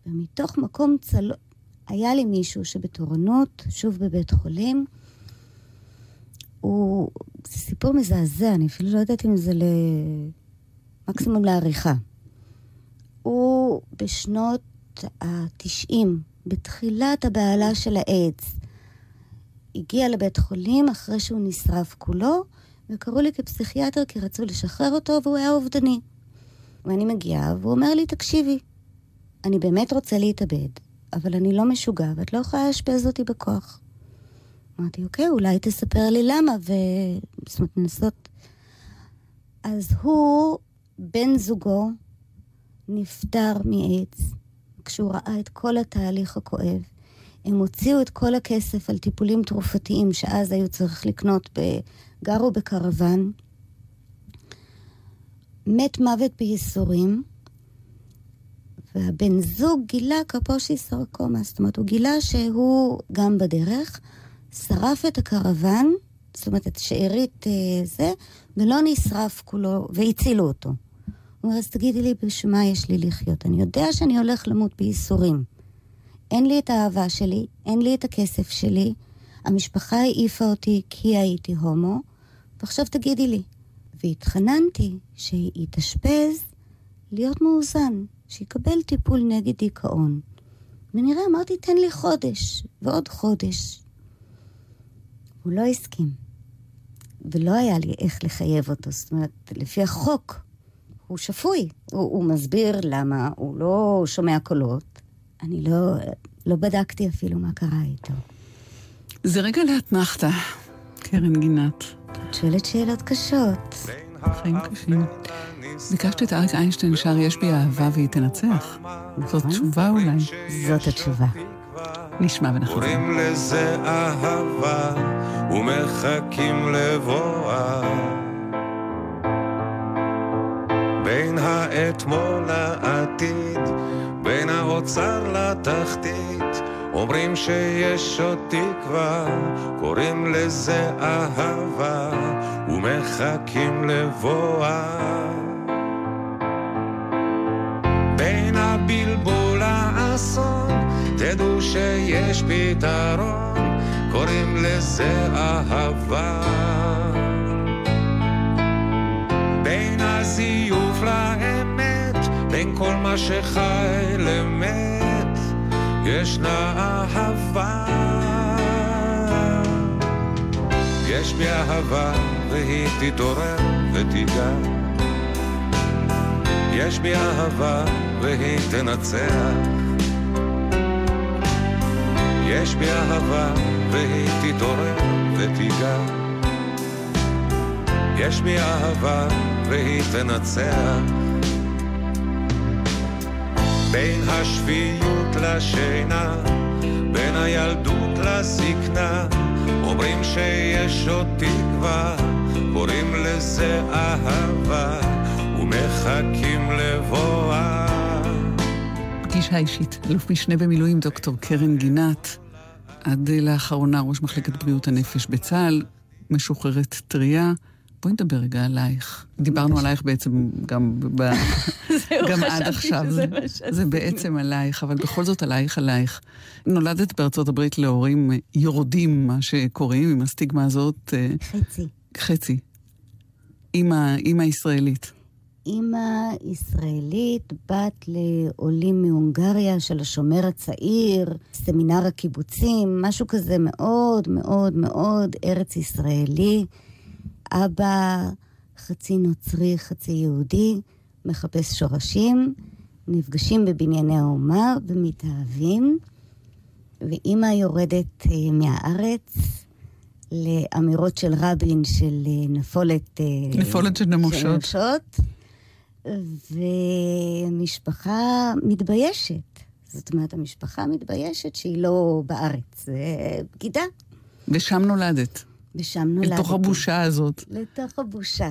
ומתוך מקום צלו... היה לי מישהו שבתורנות, שוב בבית חולים, הוא... זה סיפור מזעזע, אני אפילו לא יודעת אם זה ל... מקסימום לעריכה. הוא בשנות ה-90, בתחילת הבהלה של האיידס, הגיע לבית חולים אחרי שהוא נשרף כולו, וקראו לי כפסיכיאטר כי רצו לשחרר אותו והוא היה אובדני. ואני מגיעה, והוא אומר לי, תקשיבי, אני באמת רוצה להתאבד, אבל אני לא משוגע ואת לא יכולה לאשפז אותי בכוח. אמרתי, אוקיי, אולי תספר לי למה, ו... זאת אומרת, לנסות... אז הוא, בן זוגו, נפטר מאיידס, כשהוא ראה את כל התהליך הכואב. הם הוציאו את כל הכסף על טיפולים תרופתיים שאז היו צריך לקנות, ב... גרו בקרוון. מת מוות בייסורים, והבן זוג גילה קפושי סרקומה, זאת אומרת, הוא גילה שהוא גם בדרך, שרף את הקרוון, זאת אומרת, את שארית אה, זה, ולא נשרף כולו, והצילו אותו. אומר, אז תגידי לי, בשביל מה יש לי לחיות? אני יודע שאני הולך למות בייסורים. אין לי את האהבה שלי, אין לי את הכסף שלי, המשפחה העיפה אותי כי הייתי הומו, ועכשיו תגידי לי. והתחננתי שיתאשפז להיות מאוזן, שיקבל טיפול נגד דיכאון. ונראה, אמרתי, תן לי חודש, ועוד חודש. הוא לא הסכים. ולא היה לי איך לחייב אותו. זאת אומרת, לפי החוק, הוא שפוי. הוא, הוא מסביר למה הוא לא שומע קולות. אני לא, לא בדקתי אפילו מה קרה איתו. זה רגע לאתנחתא, קרן גינת. את שואלת שאלות קשות. חיים קשים. ביקשתי את אריק איינשטיין שר יש בי אהבה והיא תנצח. זאת תשובה אולי. זאת התשובה. נשמע ונחזור. קוראים לזה אהבה ומחכים לבואה בין האתמול לעתיד, בין האוצר לתחתית, אומרים שיש עוד תקווה, קוראים לזה אהבה ומחכים לבואה. בין הבלבול לאסון, תדעו שיש פתרון, קוראים לזה אהבה. כל מה שחי למת, ישנה אהבה. יש בי אהבה והיא תתעורר ותיגע. יש בי אהבה והיא תנצח. יש בי אהבה והיא תתעורר ותיגע. יש בי אהבה והיא תנצח. בין השפיות לשינה, בין הילדות לזקנה, אומרים שיש עוד תקווה, קוראים לזה אהבה, ומחכים לבואה. פגישה אישית, אלוף משנה במילואים דוקטור קרן גינת, עד לאחרונה ראש מחלקת בריאות הנפש בצה"ל, משוחררת טריה. בואי נדבר רגע עלייך. דיברנו עלייך בעצם גם, ב... גם עד עכשיו. זה, זה בעצם עלייך, אבל בכל זאת עלייך עלייך. נולדת בארצות הברית להורים יורדים, מה שקוראים, עם הסטיגמה הזאת. חצי. חצי. אימא, אימא ישראלית. אימא ישראלית, בת לעולים מהונגריה של השומר הצעיר, סמינר הקיבוצים, משהו כזה מאוד מאוד מאוד ארץ ישראלי. אבא חצי נוצרי, חצי יהודי, מחפש שורשים, נפגשים בבנייני האומה ומתאהבים, ואימא יורדת אה, מהארץ לאמירות של רבין של אה, נפולת... אה, נפולת של נמושות. של נמושות, ומשפחה מתביישת. זאת אומרת, המשפחה מתביישת שהיא לא בארץ. זה בגידה. ושם נולדת. ושם נולדתי. לתוך הבושה הזאת. לתוך הבושה.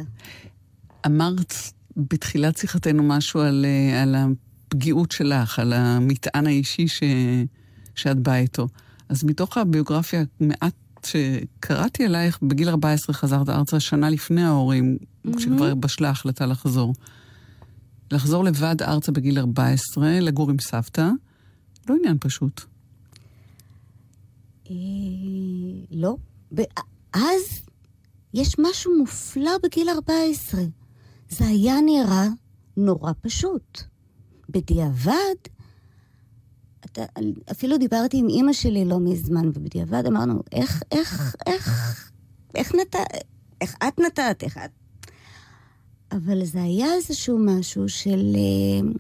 אמרת בתחילת שיחתנו משהו על, אה, על הפגיעות שלך, על המטען האישי ש, שאת באה איתו. אז מתוך הביוגרפיה מעט שקראתי אלייך, בגיל 14 חזרת ארצה, שנה לפני ההורים, mm-hmm. כשכבר בשלה ההחלטה לחזור. לחזור לבד ארצה בגיל 14, לגור עם סבתא, לא עניין פשוט. אה, לא. אז יש משהו מופלא בגיל 14. זה היה נראה נורא פשוט. בדיעבד, אתה, אפילו דיברתי עם אימא שלי לא מזמן, ובדיעבד אמרנו, איך, איך, איך, איך נתת, איך את נתת, איך את... אבל זה היה איזשהו משהו של... אה,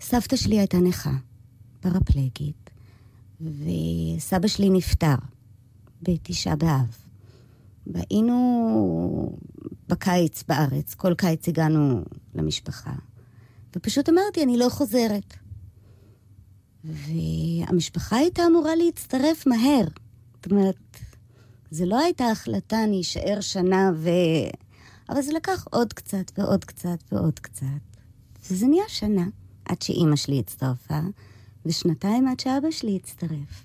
סבתא שלי הייתה נכה, פרפלגית, וסבא שלי נפטר בתשעה באב. והיינו בקיץ בארץ, כל קיץ הגענו למשפחה, ופשוט אמרתי, אני לא חוזרת. והמשפחה הייתה אמורה להצטרף מהר. זאת אומרת, זה לא הייתה החלטה, אני אשאר שנה ו... אבל זה לקח עוד קצת ועוד קצת ועוד קצת. וזה נהיה שנה, עד שאימא שלי הצטרפה, ושנתיים עד שאבא שלי הצטרף.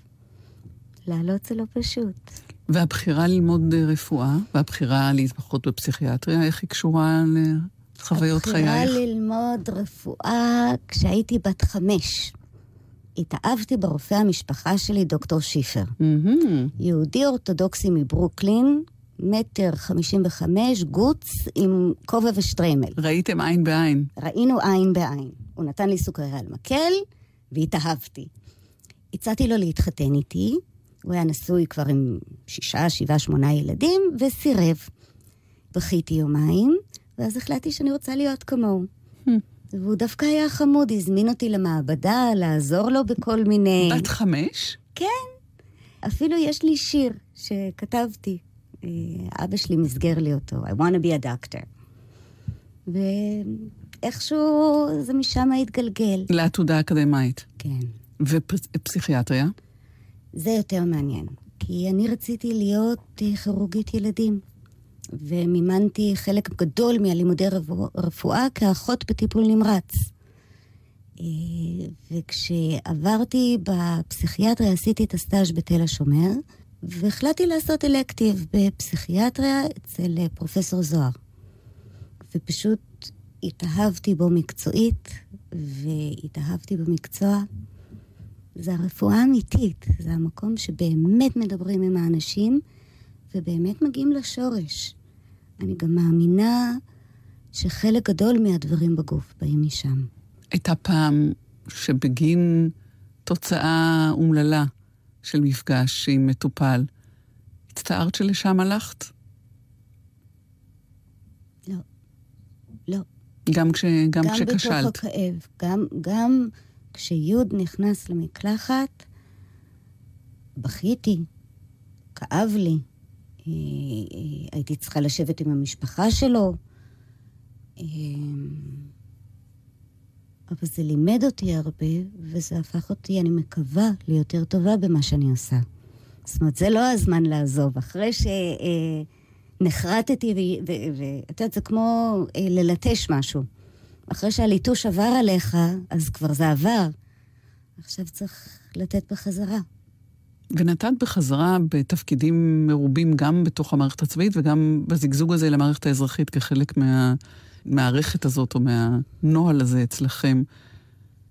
לעלות זה לא פשוט. והבחירה ללמוד רפואה, והבחירה להתמחות בפסיכיאטריה, איך היא קשורה לחוויות חייך? הבחירה ללמוד רפואה כשהייתי בת חמש. התאהבתי ברופא המשפחה שלי, דוקטור שיפר. Mm-hmm. יהודי אורתודוקסי מברוקלין, מטר חמישים וחמש, גוץ עם כובע ושטריימל. ראיתם עין בעין. ראינו עין בעין. הוא נתן לי סוכריה על מקל, והתאהבתי. הצעתי לו להתחתן איתי, הוא היה נשוי כבר עם שישה, שבעה, שמונה ילדים, וסירב. בכיתי יומיים, ואז החלטתי שאני רוצה להיות כמוהו. Hmm. והוא דווקא היה חמוד, הזמין אותי למעבדה, לעזור לו בכל מיני... בת חמש? כן. אפילו יש לי שיר שכתבתי. אה, אבא שלי מסגר לי אותו, I want to be a doctor. ואיכשהו זה משם התגלגל. לעתודה אקדמאית. כן. ופסיכיאטריה? זה יותר מעניין. כי אני רציתי להיות אה, כירורגית ילדים. ומימנתי חלק גדול מהלימודי רפואה כאחות בטיפול נמרץ. אה, וכשעברתי בפסיכיאטריה עשיתי את הסטאז' בתל השומר, והחלטתי לעשות אלקטיב בפסיכיאטריה אצל אה, פרופסור זוהר. ופשוט התאהבתי בו מקצועית, והתאהבתי במקצוע. זה הרפואה האמיתית, זה המקום שבאמת מדברים עם האנשים ובאמת מגיעים לשורש. אני גם מאמינה שחלק גדול מהדברים בגוף באים משם. הייתה פעם שבגין תוצאה אומללה של מפגש עם מטופל, הצטערת שלשם הלכת? לא. לא. גם, כש, גם, גם כשכשלת. גם בתוך הכאב. גם, גם כשיוד נכנס למקלחת, בכיתי, כאב לי. אה, אה, הייתי צריכה לשבת עם המשפחה שלו. אה, אבל זה לימד אותי הרבה, וזה הפך אותי, אני מקווה, ליותר טובה במה שאני עושה. זאת אומרת, זה לא הזמן לעזוב. אחרי שנחרטתי, ואת יודעת, זה כמו ללטש משהו. אחרי שהליטוש עבר עליך, אז כבר זה עבר. עכשיו צריך לתת בחזרה. ונתת בחזרה בתפקידים מרובים גם בתוך המערכת הצבאית וגם בזיגזוג הזה למערכת האזרחית כחלק מהמערכת הזאת או מהנוהל הזה אצלכם.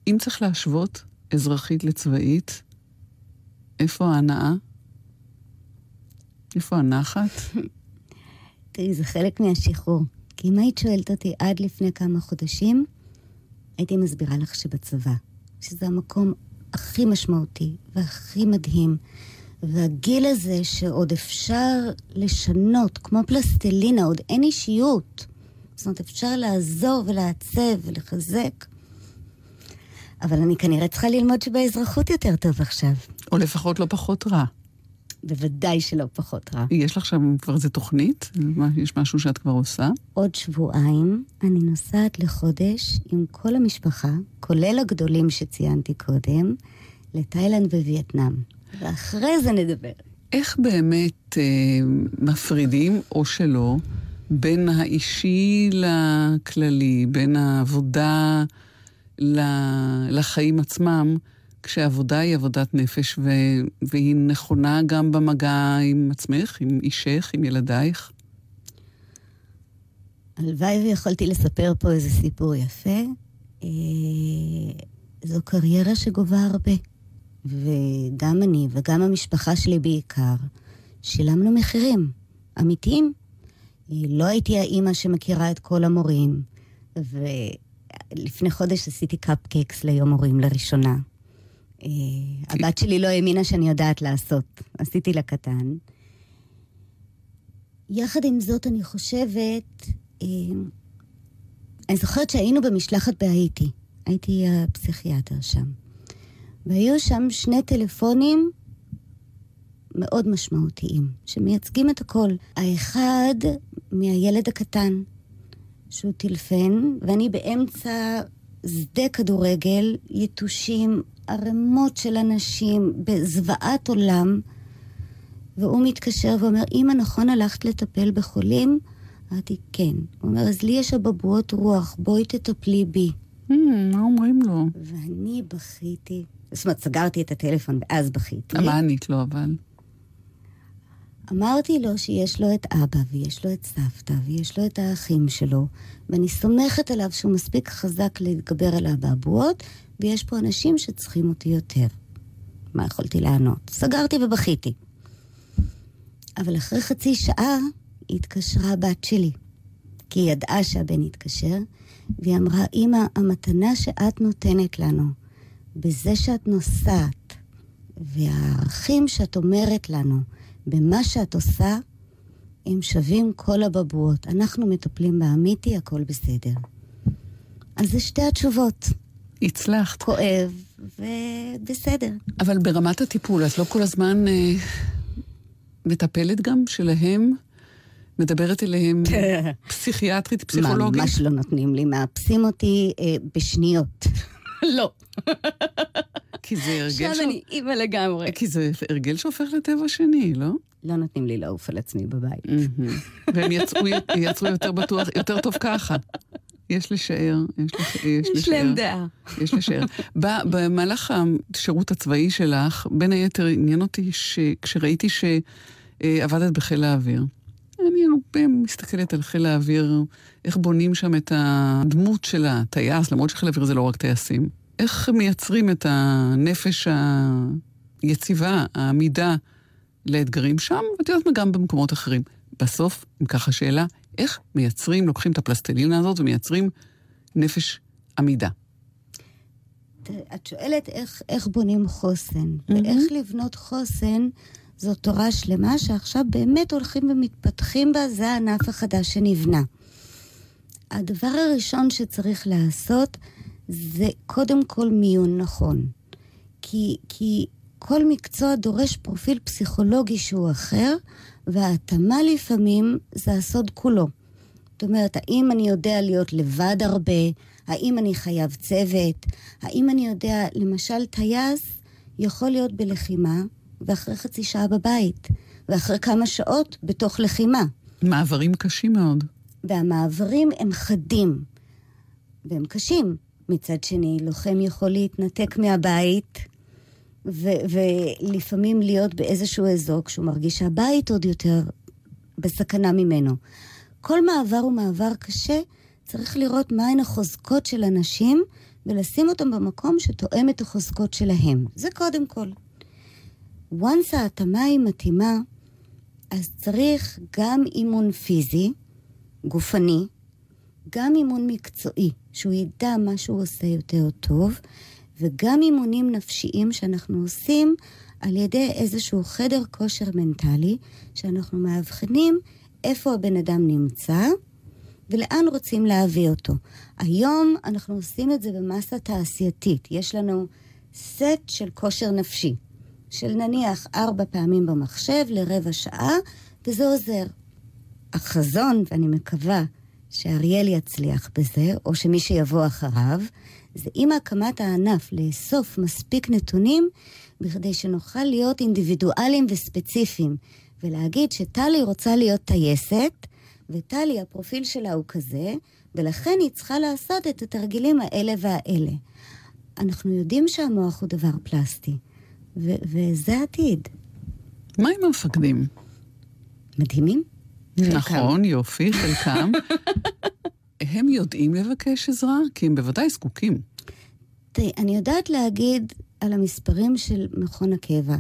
אם צריך להשוות אזרחית לצבאית, איפה ההנאה? איפה הנחת? תראי, זה חלק מהשחרור. כי אם היית שואלת אותי עד לפני כמה חודשים, הייתי מסבירה לך שבצבא, שזה המקום הכי משמעותי והכי מדהים. והגיל הזה שעוד אפשר לשנות, כמו פלסטלינה, עוד אין אישיות. זאת אומרת, אפשר לעזור ולעצב ולחזק. אבל אני כנראה צריכה ללמוד שבאזרחות יותר טוב עכשיו. או לפחות לא פחות רע. בוודאי שלא פחות רע. יש לך שם כבר איזה תוכנית? יש משהו שאת כבר עושה? עוד שבועיים אני נוסעת לחודש עם כל המשפחה, כולל הגדולים שציינתי קודם, לתאילנד ווייטנאם. ואחרי זה נדבר. איך באמת אה, מפרידים, או שלא, בין האישי לכללי, בין העבודה לחיים עצמם, כשעבודה היא עבודת נפש, ו... והיא נכונה גם במגע עם עצמך, עם אישך, עם ילדייך? הלוואי ויכולתי לספר פה איזה סיפור יפה. אה, זו קריירה שגובה הרבה. וגם אני וגם המשפחה שלי בעיקר, שילמנו מחירים אמיתיים. לא הייתי האימא שמכירה את כל המורים, ולפני חודש עשיתי קפקקס ליום הורים לראשונה. אה, הבת שלי לא האמינה שאני יודעת לעשות, עשיתי לה קטן. יחד עם זאת, אני חושבת, אה, אני זוכרת שהיינו במשלחת בהאיטי, הייתי הפסיכיאטר שם. והיו שם שני טלפונים מאוד משמעותיים, שמייצגים את הכל. האחד מהילד הקטן, שהוא טילפן, ואני באמצע שדה כדורגל, יתושים, ערימות של אנשים, בזוועת עולם, והוא מתקשר ואומר, אמא, נכון הלכת לטפל בחולים? אמרתי, כן. הוא אומר, אז לי יש אבבואות רוח, בואי תטפלי בי. Mm, מה אומרים לו? ואני בכיתי. זאת אומרת, סגרתי את הטלפון ואז בכיתי. מה ענית לו אבל? אמרתי לו שיש לו את אבא, ויש לו את סבתא, ויש לו את האחים שלו, ואני סומכת עליו שהוא מספיק חזק להתגבר על האבעבועות, ויש פה אנשים שצריכים אותי יותר. מה יכולתי לענות? סגרתי ובכיתי. אבל אחרי חצי שעה התקשרה הבת שלי, כי היא ידעה שהבן התקשר, והיא אמרה, אמא, המתנה שאת נותנת לנו, בזה שאת נוסעת, והערכים שאת אומרת לנו, במה שאת עושה, הם שווים כל הבבואות. אנחנו מטפלים באמיתי, הכל בסדר. אז זה שתי התשובות. הצלחת. כואב, ובסדר. אבל ברמת הטיפול, את לא כל הזמן אה, מטפלת גם שלהם? מדברת אליהם פסיכיאטרית, פסיכולוגית? ממש לא נותנים לי, מאפסים אותי אה, בשניות. לא. כי זה הרגל שם אני אימא לגמרי. כי זה הרגל שהופך לטבע שני, לא? לא נותנים לי לעוף על עצמי בבית. והם יצרו יותר בטוח, יותר טוב ככה. יש לשער, יש לשער. יש להם דעה. יש לשער. במהלך השירות הצבאי שלך, בין היתר עניין אותי שכשראיתי שעבדת בחיל האוויר. אני הרבה מסתכלת על חיל האוויר, איך בונים שם את הדמות של הטייס, למרות שחיל האוויר זה לא רק טייסים. איך מייצרים את הנפש היציבה, העמידה לאתגרים שם, ואת יודעת מה, גם במקומות אחרים. בסוף, אם ככה שאלה, איך מייצרים, לוקחים את הפלסטלינה הזאת ומייצרים נפש עמידה? את שואלת איך, איך בונים חוסן, mm-hmm. ואיך לבנות חוסן זו תורה שלמה שעכשיו באמת הולכים ומתפתחים בה, זה הענף החדש שנבנה. הדבר הראשון שצריך לעשות זה קודם כל מיון נכון. כי, כי כל מקצוע דורש פרופיל פסיכולוגי שהוא אחר, וההתאמה לפעמים זה הסוד כולו. זאת אומרת, האם אני יודע להיות לבד הרבה? האם אני חייב צוות? האם אני יודע, למשל, טייס יכול להיות בלחימה, ואחרי חצי שעה בבית, ואחרי כמה שעות בתוך לחימה. מעברים קשים מאוד. והמעברים הם חדים, והם קשים. מצד שני, לוחם יכול להתנתק מהבית, ו- ולפעמים להיות באיזשהו אזור כשהוא מרגיש שהבית עוד יותר בסכנה ממנו. כל מעבר הוא מעבר קשה, צריך לראות מהן החוזקות של אנשים ולשים אותם במקום שתואם את החוזקות שלהם. זה קודם כל. once ההתאמה היא מתאימה, אז צריך גם אימון פיזי, גופני, גם אימון מקצועי, שהוא ידע מה שהוא עושה יותר טוב, וגם אימונים נפשיים שאנחנו עושים על ידי איזשהו חדר כושר מנטלי, שאנחנו מאבחנים איפה הבן אדם נמצא ולאן רוצים להביא אותו. היום אנחנו עושים את זה במסה תעשייתית. יש לנו סט של כושר נפשי. של נניח ארבע פעמים במחשב לרבע שעה, וזה עוזר. החזון, ואני מקווה שאריאל יצליח בזה, או שמי שיבוא אחריו, זה עם הקמת הענף לאסוף מספיק נתונים בכדי שנוכל להיות אינדיבידואליים וספציפיים, ולהגיד שטלי רוצה להיות טייסת, וטלי, הפרופיל שלה הוא כזה, ולכן היא צריכה לעשות את התרגילים האלה והאלה. אנחנו יודעים שהמוח הוא דבר פלסטי, ו- וזה העתיד. מה עם המפקדים? מדהימים. נכון, יופי, חלקם. הם יודעים לבקש עזרה? כי הם בוודאי זקוקים. תראי, אני יודעת להגיד על המספרים של מכון הקבע.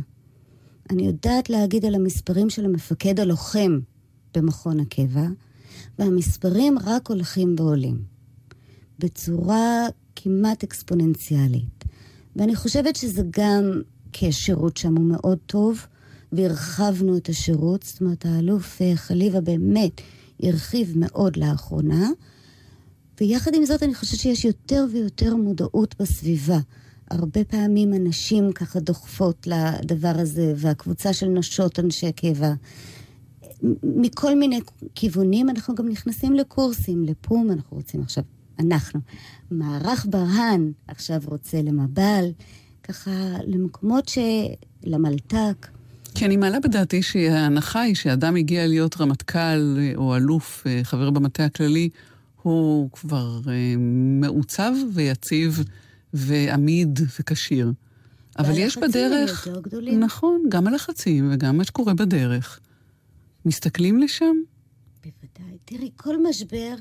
אני יודעת להגיד על המספרים של המפקד הלוחם במכון הקבע, והמספרים רק הולכים ועולים. בצורה כמעט אקספוננציאלית. ואני חושבת שזה גם כי השירות שם הוא מאוד טוב, והרחבנו את השירות. זאת אומרת, האלוף אה, חליבה באמת הרחיב מאוד לאחרונה. ויחד עם זאת, אני חושבת שיש יותר ויותר מודעות בסביבה. הרבה פעמים הנשים ככה דוחפות לדבר הזה, והקבוצה של נשות אנשי קבע. מכל מיני כיוונים, אנחנו גם נכנסים לקורסים, לפום, אנחנו רוצים עכשיו, אנחנו. מערך ברהן עכשיו רוצה למב"ל, ככה למקומות ש... למלת"ק. כי אני מעלה בדעתי שההנחה היא שאדם הגיע להיות רמטכ"ל או אלוף, אה, חבר במטה הכללי, הוא כבר אה, מעוצב ויציב ועמיד וכשיר. אבל יש בדרך... יותר גדולים. נכון, גם הלחצים וגם מה שקורה בדרך. מסתכלים לשם? בוודאי. תראי, כל משבר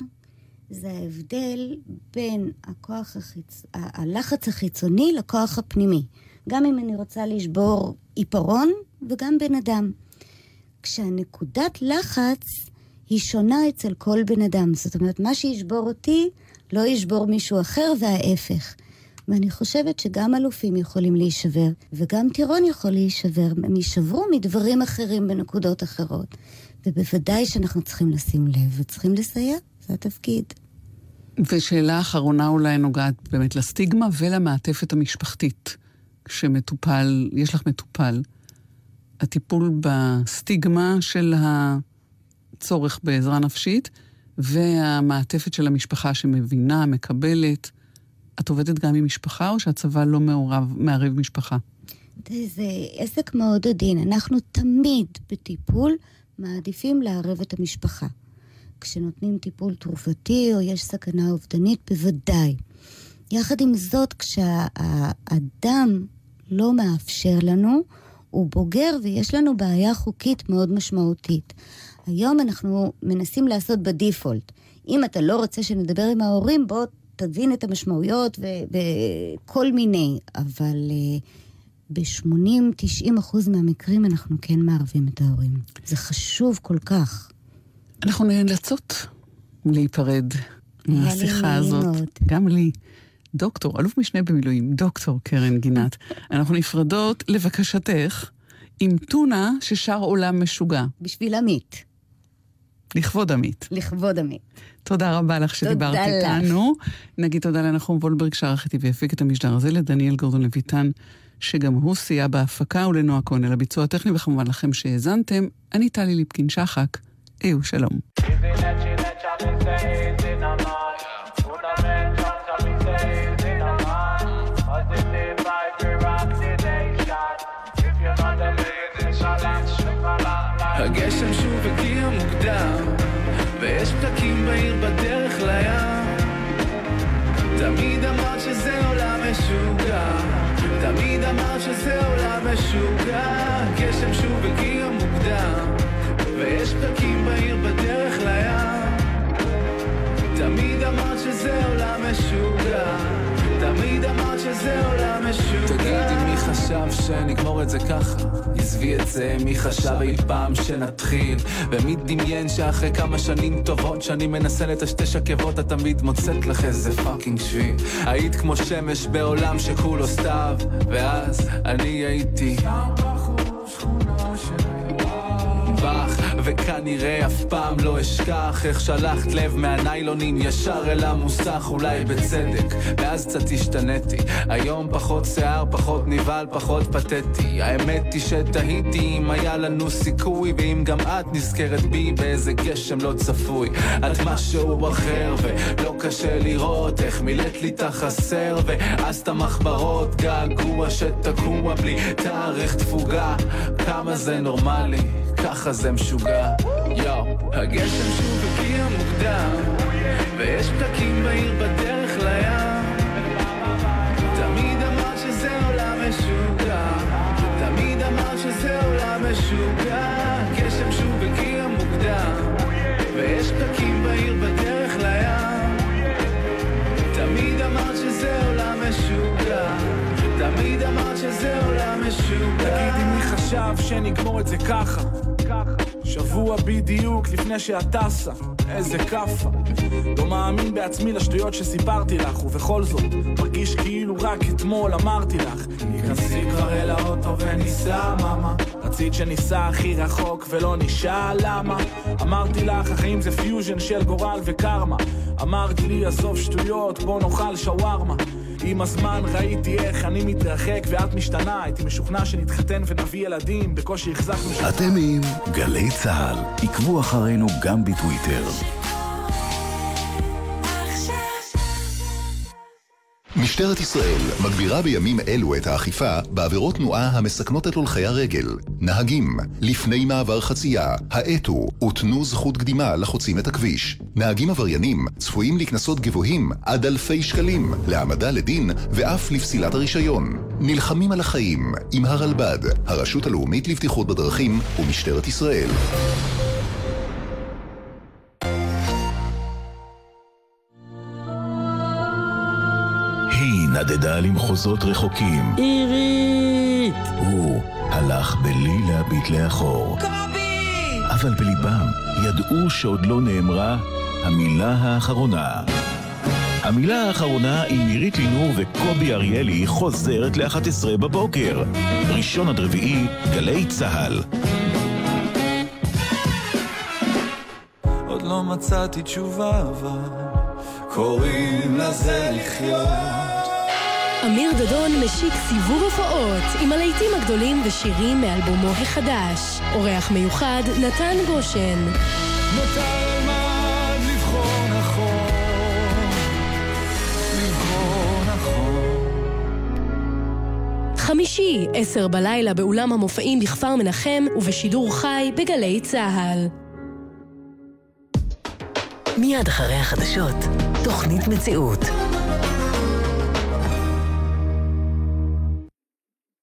זה ההבדל בין הכוח החיצ... ה- הלחץ החיצוני לכוח הפנימי. גם אם אני רוצה לשבור עיפרון וגם בן אדם. כשהנקודת לחץ היא שונה אצל כל בן אדם. זאת אומרת, מה שישבור אותי לא ישבור מישהו אחר וההפך. ואני חושבת שגם אלופים יכולים להישבר, וגם טירון יכול להישבר. הם יישברו מדברים אחרים בנקודות אחרות. ובוודאי שאנחנו צריכים לשים לב וצריכים לסייע, זה התפקיד. ושאלה אחרונה אולי נוגעת באמת לסטיגמה ולמעטפת המשפחתית. כשמטופל, יש לך מטופל, הטיפול בסטיגמה של הצורך בעזרה נפשית והמעטפת של המשפחה שמבינה, מקבלת. את עובדת גם עם משפחה או שהצבא לא מעורב, מערב משפחה? זה עסק מאוד עדין. אנחנו תמיד בטיפול מעדיפים לערב את המשפחה. כשנותנים טיפול תרופתי או יש סכנה אובדנית, בוודאי. יחד עם זאת, כשהאדם לא מאפשר לנו, הוא בוגר ויש לנו בעיה חוקית מאוד משמעותית. היום אנחנו מנסים לעשות בדיפולט. אם אתה לא רוצה שנדבר עם ההורים, בוא תבין את המשמעויות וכל מיני, אבל uh, ב-80-90 אחוז מהמקרים אנחנו כן מערבים את ההורים. זה חשוב כל כך. אנחנו נאלצות להיפרד מהשיחה הזאת. מאוד. גם לי. דוקטור, אלוף משנה במילואים, דוקטור קרן גינת. אנחנו נפרדות לבקשתך עם טונה ששר עולם משוגע, בשביל עמית, לכבוד עמית. לכבוד עמית. תודה רבה לך שדיברת תודה לך. איתנו. נגיד תודה לנחום וולברג שערך איתי והפיק את המשדר הזה, לדניאל גורדון לויטן, שגם הוא סייע בהפקה, ולנועה כהן על הביצוע הטכני, וכמובן לכם שהאזנתם. אני טלי ליפקין שחק. היו שלום. הגשם שזה עולם משוגע. גשם שוב הגיע מוקדם, ויש פקקים בעיר בדרך לים. תמיד אמרת שזה עולם משוגע, תמיד אמרת שזה עולם משוגע. תגידי מי חשב שנגמור את זה ככה? עזבי את זה, מי חשב אי פעם שנתחיל? ומי דמיין שאחרי כמה שנים טובות שאני מנסה לטשטש עקבות את תמיד מוצאת לך איזה fucking שביל היית כמו שמש בעולם שכולו סתיו ואז אני הייתי בך וכנראה אף פעם לא אשכח איך שלחת לב מהניילונים ישר אל המוסך, אולי בצדק, ואז קצת השתניתי. היום פחות שיער, פחות נבהל, פחות פתטי. האמת היא שתהיתי אם היה לנו סיכוי, ואם גם את נזכרת בי באיזה גשם לא צפוי. את משהו אחר, ולא קשה לראות איך מילאת לי את החסר, ואז את המחברות, געגוע שתקוע בלי תאריך תפוגה. כמה זה נורמלי, ככה זה משוגע. יואו. הגשם שוב הגיע מוקדם, ויש פתקים בעיר בדרך לים. תמיד אמרת שזה עולם משוגע, תמיד אמרת שזה עולם משוגע. גשם שוב הגיע מוקדם, ויש פתקים בעיר בדרך לים. תמיד אמרת שזה עולם משוגע, תמיד אמרת שזה עולם משוגע. תגידי מי חשב שנגמור את זה ככה שבוע בדיוק לפני שאת טסה, איזה כאפה. לא מאמין בעצמי לשטויות שסיפרתי לך, ובכל זאת, מרגיש כאילו רק אתמול אמרתי לך. נכנסי כבר אל האוטו וניסע, מאמה. רצית שניסע הכי רחוק ולא נשאל למה. אמרתי לך, החיים זה פיוז'ן של גורל וקרמה. אמרת לי, עזוב שטויות, בוא נאכל שווארמה. עם הזמן ראיתי איך אני מתרחק ואת משתנה, הייתי משוכנע שנתחתן ונביא ילדים, בקושי החזקנו. אתם עם גלי צה"ל, עקבו אחרינו גם בטוויטר. משטרת ישראל מגבירה בימים אלו את האכיפה בעבירות תנועה המסכנות את הולכי הרגל. נהגים, לפני מעבר חצייה, האטו ותנו זכות קדימה לחוצים את הכביש. נהגים עבריינים צפויים לקנסות גבוהים עד אלפי שקלים, להעמדה לדין ואף לפסילת הרישיון. נלחמים על החיים עם הרלב"ד, הרשות הלאומית לבטיחות בדרכים ומשטרת ישראל. נדדה למחוזות רחוקים. עירית! הוא הלך בלי להביט לאחור. קובי! אבל בליבם ידעו שעוד לא נאמרה המילה האחרונה. המילה האחרונה עם עירית לינור וקובי אריאלי חוזרת ל-11 בבוקר. ראשון עד רביעי, גלי צה"ל. עוד לא מצאתי תשובה, אבל קוראים לזה לחיות. אמיר דדון משיק סיבוב הופעות עם הלהיטים הגדולים ושירים מאלבומו החדש. אורח מיוחד, נתן גושן. לבחור נכון, לבחור נכון. חמישי, עשר בלילה באולם המופעים בכפר מנחם ובשידור חי בגלי צה"ל. מיד אחרי החדשות, תוכנית מציאות.